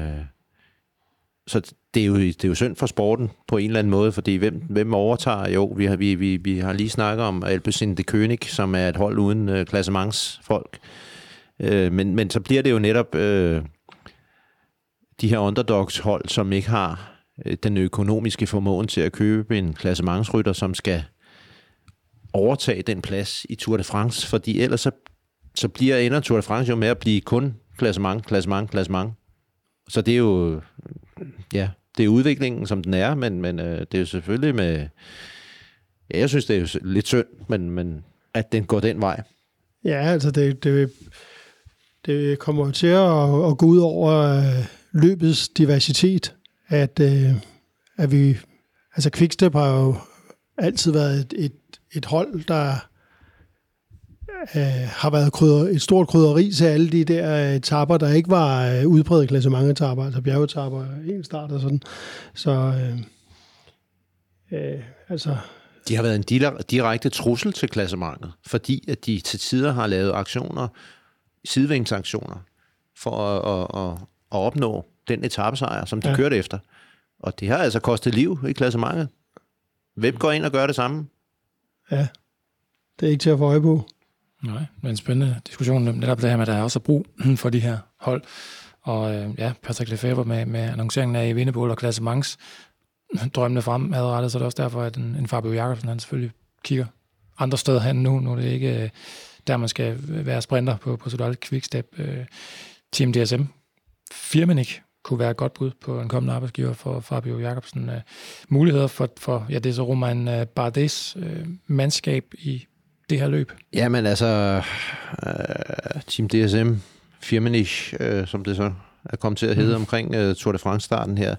så det er, jo, det er jo synd for sporten på en eller anden måde, fordi hvem, hvem overtager? Jo, vi har, vi, vi, vi har lige snakket om Alpecin de König, som er et hold uden øh, klassementsfolk. Øh, men, men så bliver det jo netop øh, de her underdogs hold, som ikke har øh, den økonomiske formåen til at købe en klassementsrytter, som skal overtage den plads i Tour de France, fordi ellers så, så bliver ender Tour de France jo med at blive kun klassement, klassement, klassement. Så det er jo, ja, det er udviklingen, som den er, men, men øh, det er jo selvfølgelig med... Ja, jeg synes, det er jo lidt synd, men, men at den går den vej. Ja, altså det, det, det kommer jo til at, at gå ud over øh, løbets diversitet, at, øh, at vi... Altså Quickstep har jo altid været et, et, et hold, der øh, har været krydder, et stort krydderi til alle de der øh, etapper, der ikke var øh, udbredt klasse mange altså bjergetapper, en start og sådan. Så øh, øh, altså... De har været en direkte trussel til klassementet, fordi at de til tider har lavet aktioner, sidevingsaktioner, for at, at, at, at opnå den etappesejr, som de ja. kørte efter. Og det har altså kostet liv i klassementet. Hvem går ind og gør det samme? Ja, det er ikke til at få øje på. Nej, men en spændende diskussion netop det her med, at der er også brug for de her hold. Og øh, ja, Patrick Lefebvre med, med annonceringen af Vindebål og Mangs drømmende frem havde rettet, så det er også derfor, at en, en Fabio Jacobsen, han selvfølgelig kigger andre steder hen nu, nu er det ikke øh, der, man skal være sprinter på, på Sudal Quickstep. Øh, Team DSM, Firmenik kunne være et godt bud på en kommende arbejdsgiver for Fabio Jacobsen. Øh, muligheder for, for, ja, det er så Roman øh, Bardes øh, mandskab i det her løb? Jamen altså, uh, Team DSM, Firmenich, uh, som det så er kommet til at hedde mm. omkring uh, Tour de France-starten her,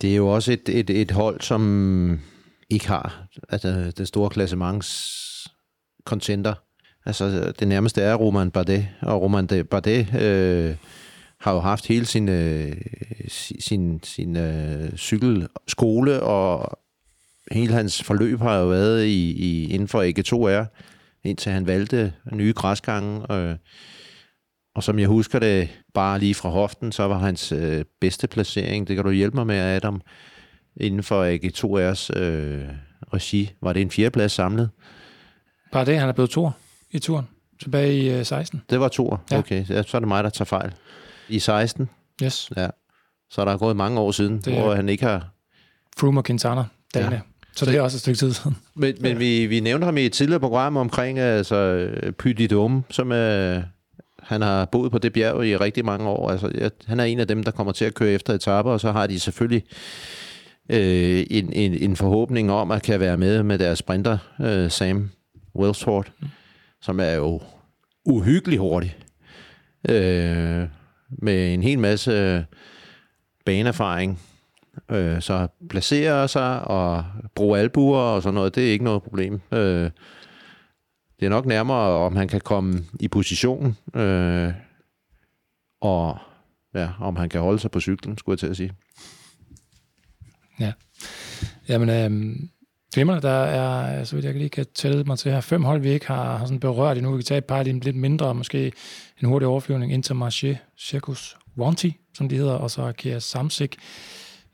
det er jo også et, et, et hold, som ikke har altså, den store klassemengs contender. Altså, det nærmeste er Roman Bardet, og Roman Bardet øh, har jo haft hele sin, øh, sin, sin øh, cykelskole og hele hans forløb har jo været i, i, inden for AG2R, indtil han valgte nye græsgange. Og, og som jeg husker det, bare lige fra hoften, så var hans øh, bedste placering, det kan du hjælpe mig med, Adam, inden for AG2R's øh, regi, var det en fjerdeplads samlet. Bare det, han er blevet to i turen, tilbage i øh, 16. Det var to, ja. okay. Ja, så er det mig, der tager fejl. I 16? Yes. Ja. Så er der gået mange år siden, det hvor han ikke har... Froome og Quintana, dagene. Ja. Så det er også et stykke tid siden. Men, men vi, vi nævnte ham i et tidligere program omkring altså, Pydidum, som er, han har boet på det bjerg i rigtig mange år. Altså, ja, han er en af dem, der kommer til at køre efter etaper, og så har de selvfølgelig øh, en, en, en forhåbning om at kan være med med deres sprinter, øh, Sam Wellsford, mm. som er jo uhyggelig hurtig. Øh, med en hel masse baneerfaring. Øh, så placere sig og bruge albuer og sådan noget, det er ikke noget problem. Øh, det er nok nærmere, om han kan komme i position, øh, og ja, om han kan holde sig på cyklen, skulle jeg til at sige. Ja. Jamen, øh, Glimrende, der er, så vidt jeg lige kan tælle mig til her, fem hold, vi ikke har, har sådan berørt endnu. Vi kan tage et par lidt mindre, måske en hurtig overflyvning, Intermarché, Circus Wanty, som de hedder, og så Kia Samsic.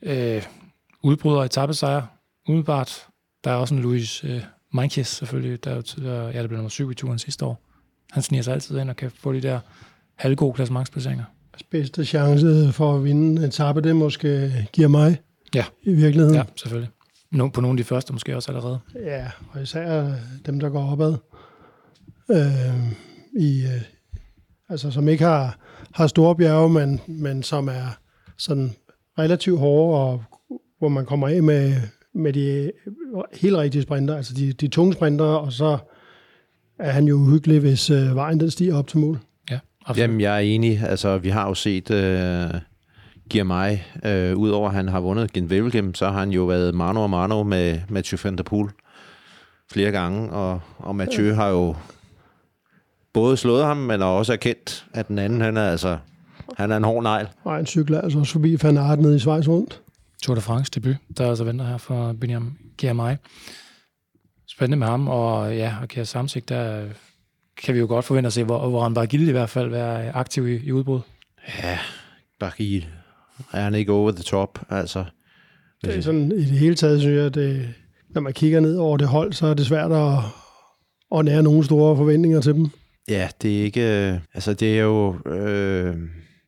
Øh, udbryder etappesejr, umiddelbart. Der er også en Louis øh, Meintjes selvfølgelig, der er jo tidligere, ja, der blev nummer syv i turen sidste år. Han sniger sig altid ind og kan få de der halvgode klassementsplaceringer. Bedste chance for at vinde en etape, det måske giver mig. Ja. I virkeligheden. Ja, selvfølgelig. No, på nogle af de første måske også allerede. Ja, og især dem, der går opad. Øh, i, øh, altså, som ikke har, har store bjerge, men, men som er sådan relativt hårde, og hvor man kommer af med, med de helt rigtige sprinter, altså de, de tunge sprinter, og så er han jo uhyggelig, hvis øh, vejen den stiger op til mål. Ja, absolut. Jamen, jeg er enig. Altså, vi har jo set... Øh giver mig, øh, udover at han har vundet Genvelgem, så har han jo været mano og mano med Mathieu van der Poel flere gange, og, og Mathieu har jo både slået ham, men har også erkendt, at den anden, han er altså, han er en hård negl. Og han cykler altså også forbi Van Aert nede i Schweiz rundt. Tour de France debut, der altså venter her for Benjamin Guillermay. Spændende med ham, og ja, og Kjær Samsik, der kan vi jo godt forvente at se, hvor, hvor han bare i hvert fald være aktiv i, i udbrud. Ja, Bargil er han ikke over the top. Altså, det er sådan, i det hele taget, synes jeg, det, når man kigger ned over det hold, så er det svært at, at nære nogle store forventninger til dem. Ja, det er ikke... Øh, altså, det er jo... Øh,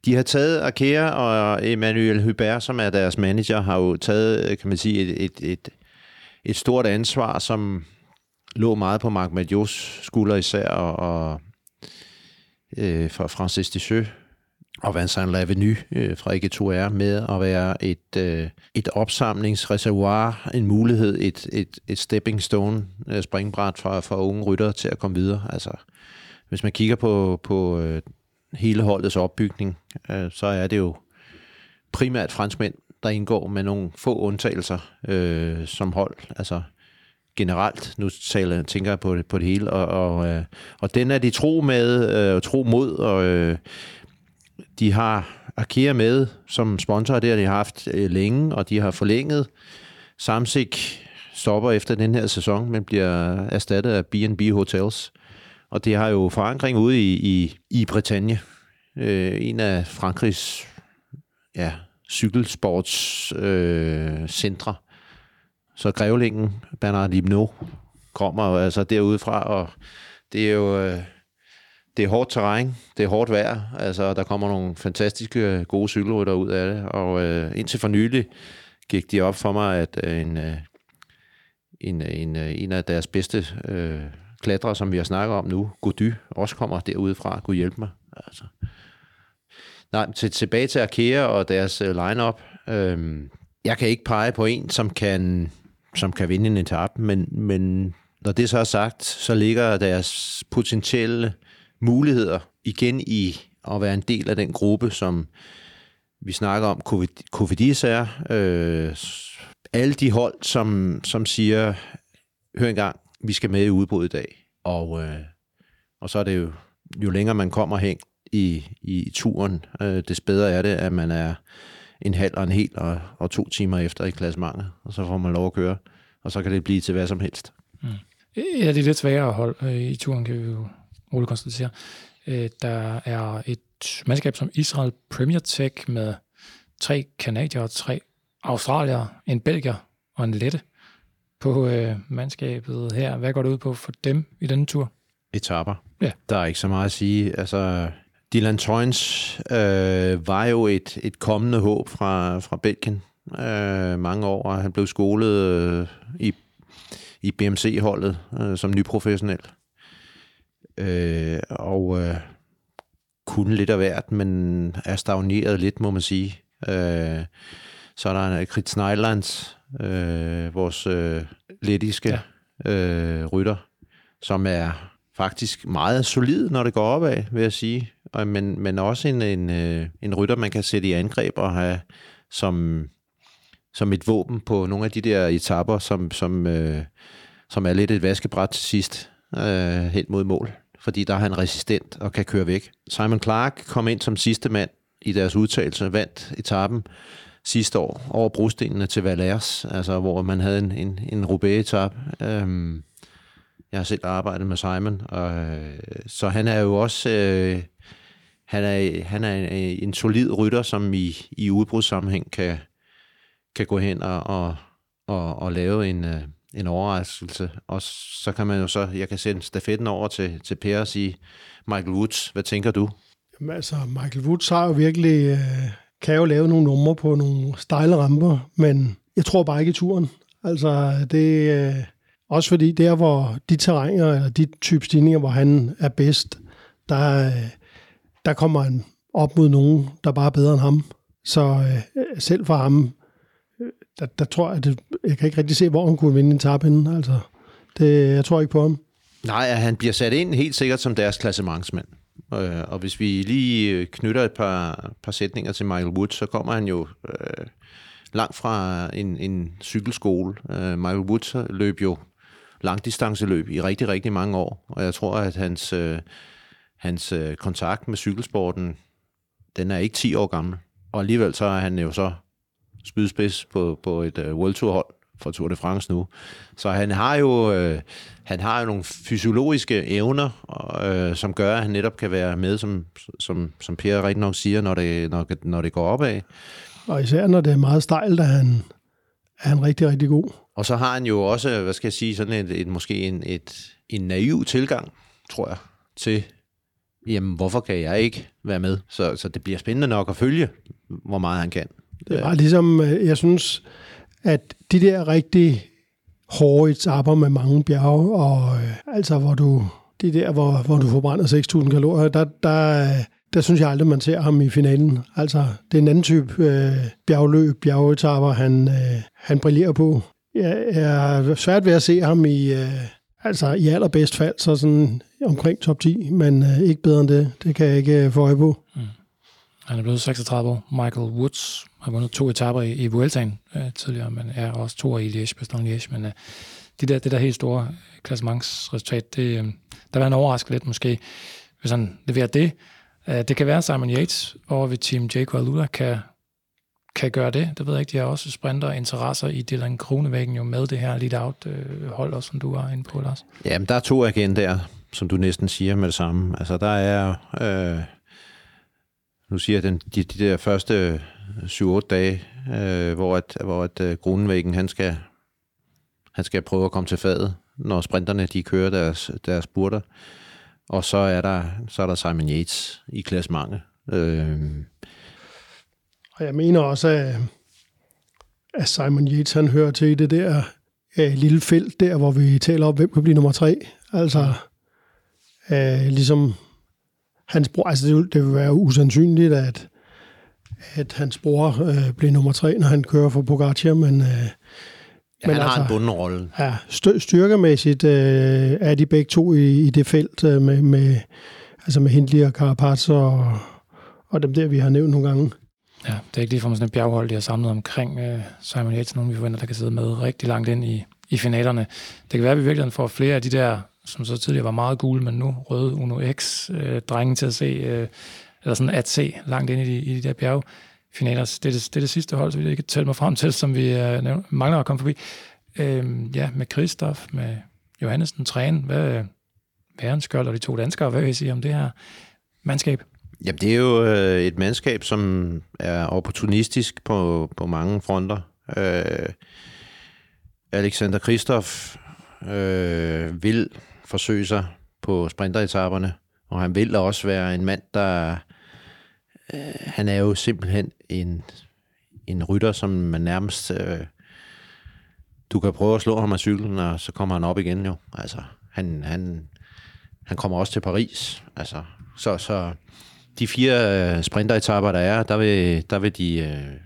de har taget Arkea og Emmanuel Hubert, som er deres manager, har jo taget, kan man sige, et, et, et, et stort ansvar, som lå meget på Marc Madios skulder især, og, og øh, fra Francis Descheux, og Vincent Lavenu øh, fra Egetoire med at være et, øh, et opsamlingsreservoir, en mulighed, et, et, et stepping stone øh, springbræt for, for unge ryttere til at komme videre. Altså, hvis man kigger på, på øh, hele holdets opbygning, øh, så er det jo primært franskmænd, der indgår med nogle få undtagelser øh, som hold. Altså generelt, nu taler, tænker jeg på det, på det hele, og, og, øh, og den er de tro med, øh, tro mod, og øh, de har Arkea med som sponsor, det har de haft øh, længe, og de har forlænget. Samsik stopper efter den her sæson, men bliver erstattet af B&B Hotels. Og det har jo forankring ude i, i, i Bretagne. Øh, en af Frankrigs ja, cykelsportscentre. Øh, så Grævlingen, Bernard Limno, kommer altså derudefra, og det er jo... Øh, det er hårdt terræn, det er hårdt vejr, altså der kommer nogle fantastiske gode cykelrytter ud af det, og øh, indtil for nylig gik de op for mig, at øh, en, øh, en, øh, en, øh, en af deres bedste øh, klatrere, som vi har snakket om nu, Gody, også kommer derudefra. kunne hjælpe mig. Altså. Nej, til, tilbage til Arkea og deres øh, line-up. Øh, jeg kan ikke pege på en, som kan, som kan vinde en etape, men, men når det så er sagt, så ligger deres potentielle muligheder igen i at være en del af den gruppe, som vi snakker om, Covidis er. Øh, alle de hold, som, som siger, hør engang, vi skal med i udbrud i dag. Og, øh, og så er det jo, jo længere man kommer hen i, i turen, øh, des bedre er det, at man er en halv og en hel og, og to timer efter i klassementet, og så får man lov at køre, og så kan det blive til hvad som helst. Mm. Ja, det er lidt sværere at holde øh, i turen, kan vi jo roligt konstatere. Øh, der er et mandskab som Israel Premier Tech med tre kanadier og tre australier, en belgier og en lette på øh, mandskabet her. Hvad går det ud på for dem i denne tur? Etapper. Ja. Der er ikke så meget at sige. Altså, Dylan Toynes øh, var jo et, et kommende håb fra, fra Belgien. øh, mange år, og han blev skolet øh, i, i BMC-holdet øh, som nyprofessionel. Øh, og øh, kunne lidt af hvert, men er stagneret lidt, må man sige. Øh, så er der Krit Snejlands, øh, vores øh, lettiske ja. øh, rytter, som er faktisk meget solid, når det går opad, vil jeg sige. Og, men, men også en, en, øh, en rytter, man kan sætte i angreb og have som, som et våben på nogle af de der etapper, som, som, øh, som er lidt et vaskebræt til sidst øh, hen mod mål. Fordi der er han resistent og kan køre væk. Simon Clark kom ind som sidste mand i deres udtalelse, vandt etappen sidste år over brostenene til Valers, altså hvor man havde en, en, en Roubaix-etap. Øhm, jeg har selv arbejdet med Simon, og, øh, så han er jo også øh, han er, han er en, en solid rytter, som i, i udbrudssammenhæng kan, kan gå hen og, og, og, og lave en, øh, en overraskelse. Og så kan man jo så, jeg kan sende stafetten over til, til Per og sige, Michael Woods, hvad tænker du? Jamen, altså, Michael Woods har jo virkelig, øh, kan jo lave nogle numre på nogle stejle ramper, men jeg tror bare ikke i turen. Altså, det øh, også fordi der, hvor de terrænger, eller de type stigninger, hvor han er bedst, der, øh, der kommer han op mod nogen, der bare er bedre end ham. Så øh, selv for ham, der, der tror jeg, at det, jeg kan ikke rigtig se, hvor han kunne vinde en tab henne. Altså, det, jeg tror ikke på ham. Nej, han bliver sat ind helt sikkert som deres klassementsmand. Øh, og hvis vi lige øh, knytter et par, par sætninger til Michael Woods, så kommer han jo øh, langt fra en, en cykelskole. Øh, Michael Woods løb jo langdistanceløb i rigtig, rigtig mange år, og jeg tror, at hans, øh, hans øh, kontakt med cykelsporten, den er ikke 10 år gammel. Og alligevel så er han jo så spydspids på, på et øh, World Tour hold for Tour de France nu. Så han har jo, øh, han har jo nogle fysiologiske evner, øh, som gør, at han netop kan være med, som, som, som Per rigtig nok siger, når det, når, når det går opad. Og især når det er meget stejlt, er han, er han rigtig, rigtig god. Og så har han jo også, hvad skal jeg sige, sådan et, et måske en, et, en naiv tilgang, tror jeg, til, jamen, hvorfor kan jeg ikke være med? Så, så det bliver spændende nok at følge, hvor meget han kan. Det var ligesom, øh, jeg synes, at de der rigtig hårde etapper med mange bjerge, og øh, altså hvor du, de der, hvor, hvor du forbrænder 6.000 kalorier, der, der, der synes jeg aldrig, man ser ham i finalen. Altså, det er en anden type øh, bjergløb, bjergetapper, han, øh, han brillerer på. Jeg er svært ved at se ham i, øh, altså i allerbedst fald, så sådan omkring top 10, men øh, ikke bedre end det. Det kan jeg ikke øh, få øje på. Mm. Han er blevet 36 år. Michael Woods har vundet to etaper i, i Vueltaen øh, tidligere, men er også to i Liège, Bastogne Liège. Men øh, det, der, det der helt store klassementsresultat, det, øh, der var en overraskelse lidt måske, hvis han leverer det. Øh, det kan være, Simon Yates over ved Team Jake Alula kan, kan gøre det. Det ved jeg ikke. De har også sprinter interesser i Dylan Kronevæggen jo med det her lead out øh, også, som du var inde på, Lars. Jamen, der er to agendaer, som du næsten siger med det samme. Altså, der er... Øh nu siger jeg, den, de, de der første øh, 7-8 dage, øh, hvor, at, hvor at øh, Grunenvæggen, han skal, han skal prøve at komme til fadet, når sprinterne de kører deres, deres spurter. Og så er der, så er der Simon Yates i klassementet. Øh. Og jeg mener også, at, at Simon Yates, han hører til i det der uh, lille felt der, hvor vi taler om, hvem kan blive nummer tre. Altså, uh, ligesom hans bror, altså det, vil, det vil være usandsynligt, at, at hans bror øh, bliver nummer tre, når han kører for Pogacar, men... Øh, Ja, men han altså, har en bunden rolle. Ja, styrkemæssigt øh, er de begge to i, i det felt øh, med, med, altså med Hindley og Carapaz og, og dem der, vi har nævnt nogle gange. Ja, det er ikke lige for sådan et bjerghold, de har samlet omkring øh, Simon Yates, nogen vi forventer, der kan sidde med rigtig langt ind i, i finalerne. Det kan være, at vi virkelig får flere af de der som så tidligere var meget gule, men nu røde Uno X, øh, drengen til at se, øh, eller sådan at se langt ind i de, i de der bjerge. Finaler, det er det, det, er det sidste hold, så vi ikke tælle mig frem til, som vi øh, mangler at komme forbi. Øh, ja, med Kristoff, med Johannesen, Træn, hvad, øh, Værenskjold og de to danskere, hvad vil I sige om det her mandskab? Jamen, det er jo øh, et mandskab, som er opportunistisk på, på mange fronter. Øh, Alexander Kristoff øh, vil forsøge sig på sprinteretaperne, og han vil også være en mand, der... Øh, han er jo simpelthen en, en rytter, som man nærmest... Øh, du kan prøve at slå ham af cyklen, og så kommer han op igen jo. Altså, han, han, han kommer også til Paris. Altså, så, så de fire øh, sprinteretapper, der er, der vil, der vil de øh,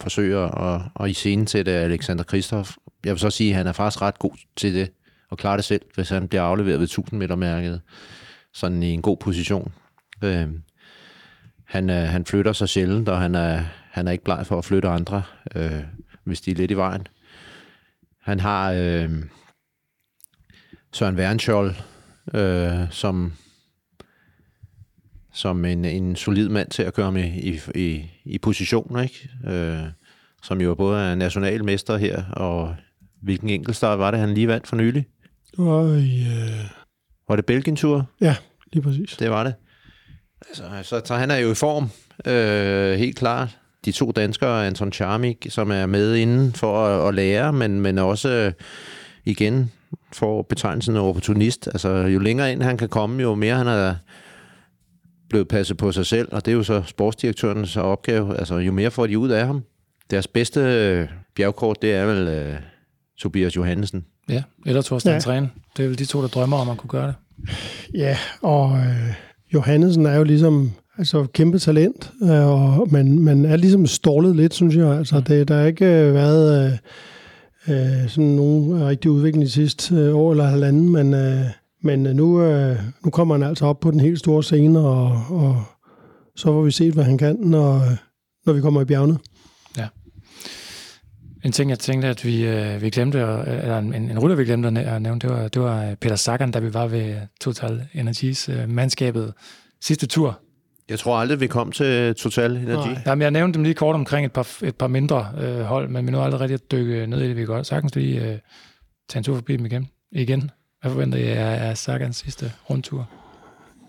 forsøge at, at iscenesætte Alexander Kristoff. Jeg vil så sige, at han er faktisk ret god til det, og klare det selv, hvis han bliver afleveret ved 1000 meter mærket, sådan i en god position. Øh, han, øh, han flytter sig sjældent, og han er, han er ikke bleg for at flytte andre, øh, hvis de er lidt i vejen. Han har øh, Søren Wernskjold, øh, som, som en, en solid mand til at køre med i, i, i positioner, ikke? Øh, som jo både er nationalmester her, og hvilken enkeltstart var det, han lige vandt for nylig? Var i... Øh... Var det Belgien-tur? Ja, lige præcis. Det var det. Altså, så, så han er jo i form, øh, helt klart. De to danskere, Anton Charmik, som er med inden for at, at lære, men, men også øh, igen får betegnelsen opportunist. Altså, jo længere ind han kan komme, jo mere han er blevet passet på sig selv, og det er jo så sportsdirektørens opgave. Altså, jo mere får de ud af ham. Deres bedste øh, bjergkort, det er vel øh, Tobias Johannesen. Ja, eller Thorsten ja. Træn. Det er vel de to, der drømmer om at kunne gøre det. Ja, og øh, Johannesen er jo ligesom altså kæmpe talent, øh, og man, man er ligesom stålet lidt, synes jeg. Altså, det, der har ikke øh, været øh, øh, sådan nogen rigtig udvikling de sidste øh, år eller halvanden, men, øh, men nu, øh, nu kommer han altså op på den helt store scene, og, og så får vi set, hvad han kan, når, når vi kommer i bjergene. En ting, jeg tænkte, at vi, øh, vi glemte, eller en, en rytter, vi glemte at nævne, det var, det var Peter Sagan, da vi var ved Total Energies øh, mandskabet sidste tur. Jeg tror aldrig, vi kom til Total Energi. Jamen, jeg nævnte dem lige kort omkring et par, et par mindre øh, hold, men vi nåede aldrig rigtig at dykke ned i det. Vi kan godt sagtens lige øh, tage en tur forbi dem igen. igen. Hvad forventer I af, af Sagans sidste rundtur?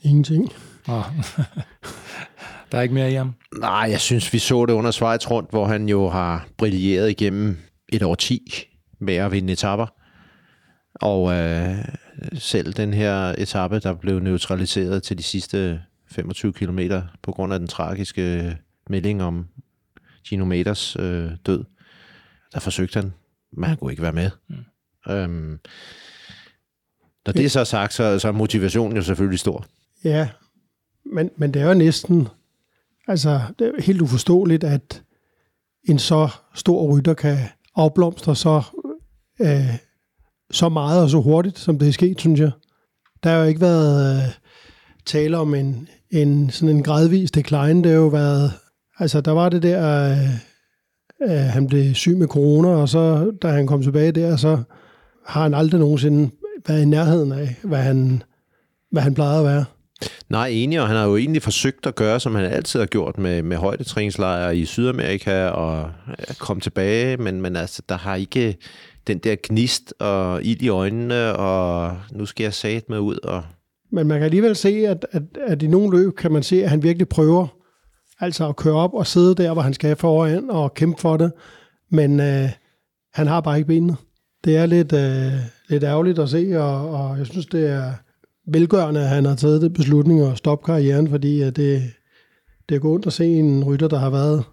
Ingenting. Oh. Der er ikke mere i ham? Nej, jeg synes, vi så det under Schweiz rundt, hvor han jo har brilleret igennem et år 10 med at vinde etapper. Og øh, selv den her etape, der blev neutraliseret til de sidste 25 km på grund af den tragiske melding om Gino Meters øh, død, der forsøgte han, men han kunne ikke være med. Mm. Øhm, når det er så sagt, så, så er motivationen jo selvfølgelig stor. Ja, men, men det er jo næsten altså, det er helt uforståeligt, at en så stor rytter kan afblomstre så, øh, så meget og så hurtigt, som det er sket, synes jeg. Der har jo ikke været øh, tale om en, en, sådan en gradvis decline. Det har jo været, altså der var det der, øh, øh, han blev syg med corona, og så da han kom tilbage der, så har han aldrig nogensinde været i nærheden af, hvad han, hvad han plejede at være. Nej, enig, og han har jo egentlig forsøgt at gøre, som han altid har gjort med, med højdetræningslejre i Sydamerika, og komme tilbage, men, men altså, der har ikke den der gnist og ild i øjnene, og nu skal jeg sat med ud. Og... Men man kan alligevel se, at, at, at i nogle løb kan man se, at han virkelig prøver altså at køre op og sidde der, hvor han skal foran og kæmpe for det, men øh, han har bare ikke benene. Det er lidt, øh, lidt ærgerligt at se, og, og jeg synes, det er velgørende, at han har taget det beslutning at stoppe karrieren, fordi at det, det er godt at se en rytter, der har været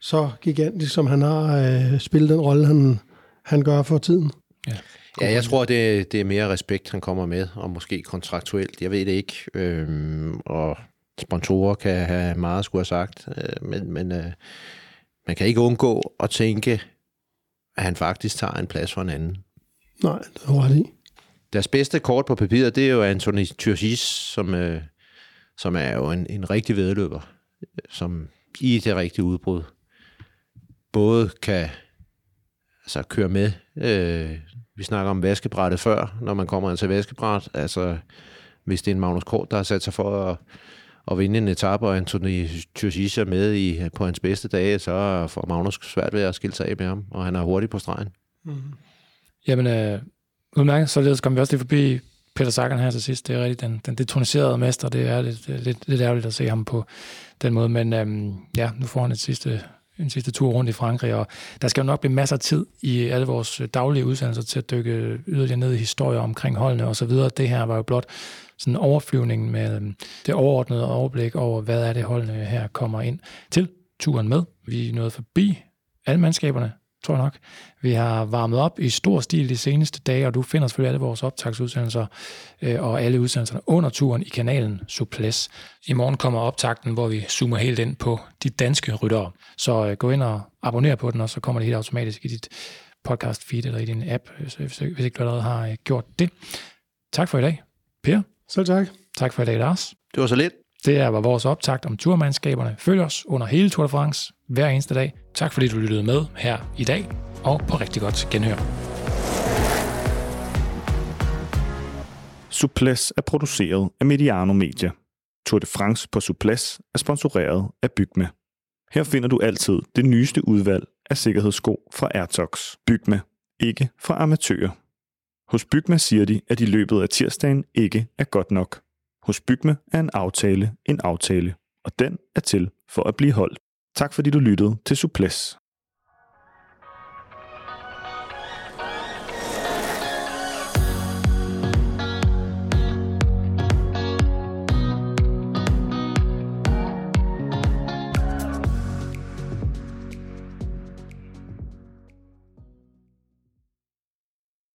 så gigantisk, som han har øh, spillet den rolle, han, han gør for tiden. Ja. Ja, jeg tror, det, det er mere respekt, han kommer med, og måske kontraktuelt. Jeg ved det ikke. Øhm, og sponsorer kan have meget skulle have sagt, øh, men, men øh, man kan ikke undgå at tænke, at han faktisk tager en plads for en anden. Nej, det ret i. Deres bedste kort på papiret, det er jo Anthony Turgis, som, øh, som er jo en, en rigtig vedløber, som i det rigtige udbrud både kan altså, køre med. Øh, vi snakker om vaskebrættet før, når man kommer til vaskebræt. Altså, hvis det er en Magnus Kort, der har sat sig for at, at vinde en etape, og Anthony Turgis er med i, på hans bedste dage, så får Magnus svært ved at skille sig af med ham, og han er hurtig på stregen. Mm-hmm. Jamen, øh, udmærket. Således kom vi også lige forbi Peter Sagan her til sidst. Det er rigtigt, den, den detoniserede mester. Det er lidt, lidt, lidt ærgerligt at se ham på den måde. Men øhm, ja, nu får han et sidste, en sidste tur rundt i Frankrig, og der skal jo nok blive masser af tid i alle vores daglige udsendelser til at dykke yderligere ned i historier omkring holdene og så videre. Det her var jo blot sådan overflyvningen med øhm, det overordnede overblik over, hvad er det holdene her kommer ind til. turen med. Vi nåede forbi alle mandskaberne, tror jeg nok. Vi har varmet op i stor stil de seneste dage, og du finder selvfølgelig alle vores optagsudsendelser øh, og alle udsendelserne under turen i kanalen Suples. I morgen kommer optakten, hvor vi zoomer helt ind på de danske ryttere. Så øh, gå ind og abonner på den, og så kommer det helt automatisk i dit podcast feed eller i din app, hvis, hvis ikke du allerede har øh, gjort det. Tak for i dag, Per. Selv tak. Tak for i dag, Lars. Det var så lidt. Det er var vores optakt om turmandskaberne. Følg os under hele Tour de France hver eneste dag. Tak fordi du lyttede med her i dag, og på rigtig godt genhør. Suples er produceret af Mediano Media. Tour de France på Suples er sponsoreret af Bygme. Her finder du altid det nyeste udvalg af sikkerhedssko fra Airtox. Bygme, ikke fra amatører. Hos Bygme siger de, at i løbet af tirsdagen ikke er godt nok. Hos Bygme er en aftale en aftale, og den er til for at blive holdt. Tak fordi du lyttede til Suples.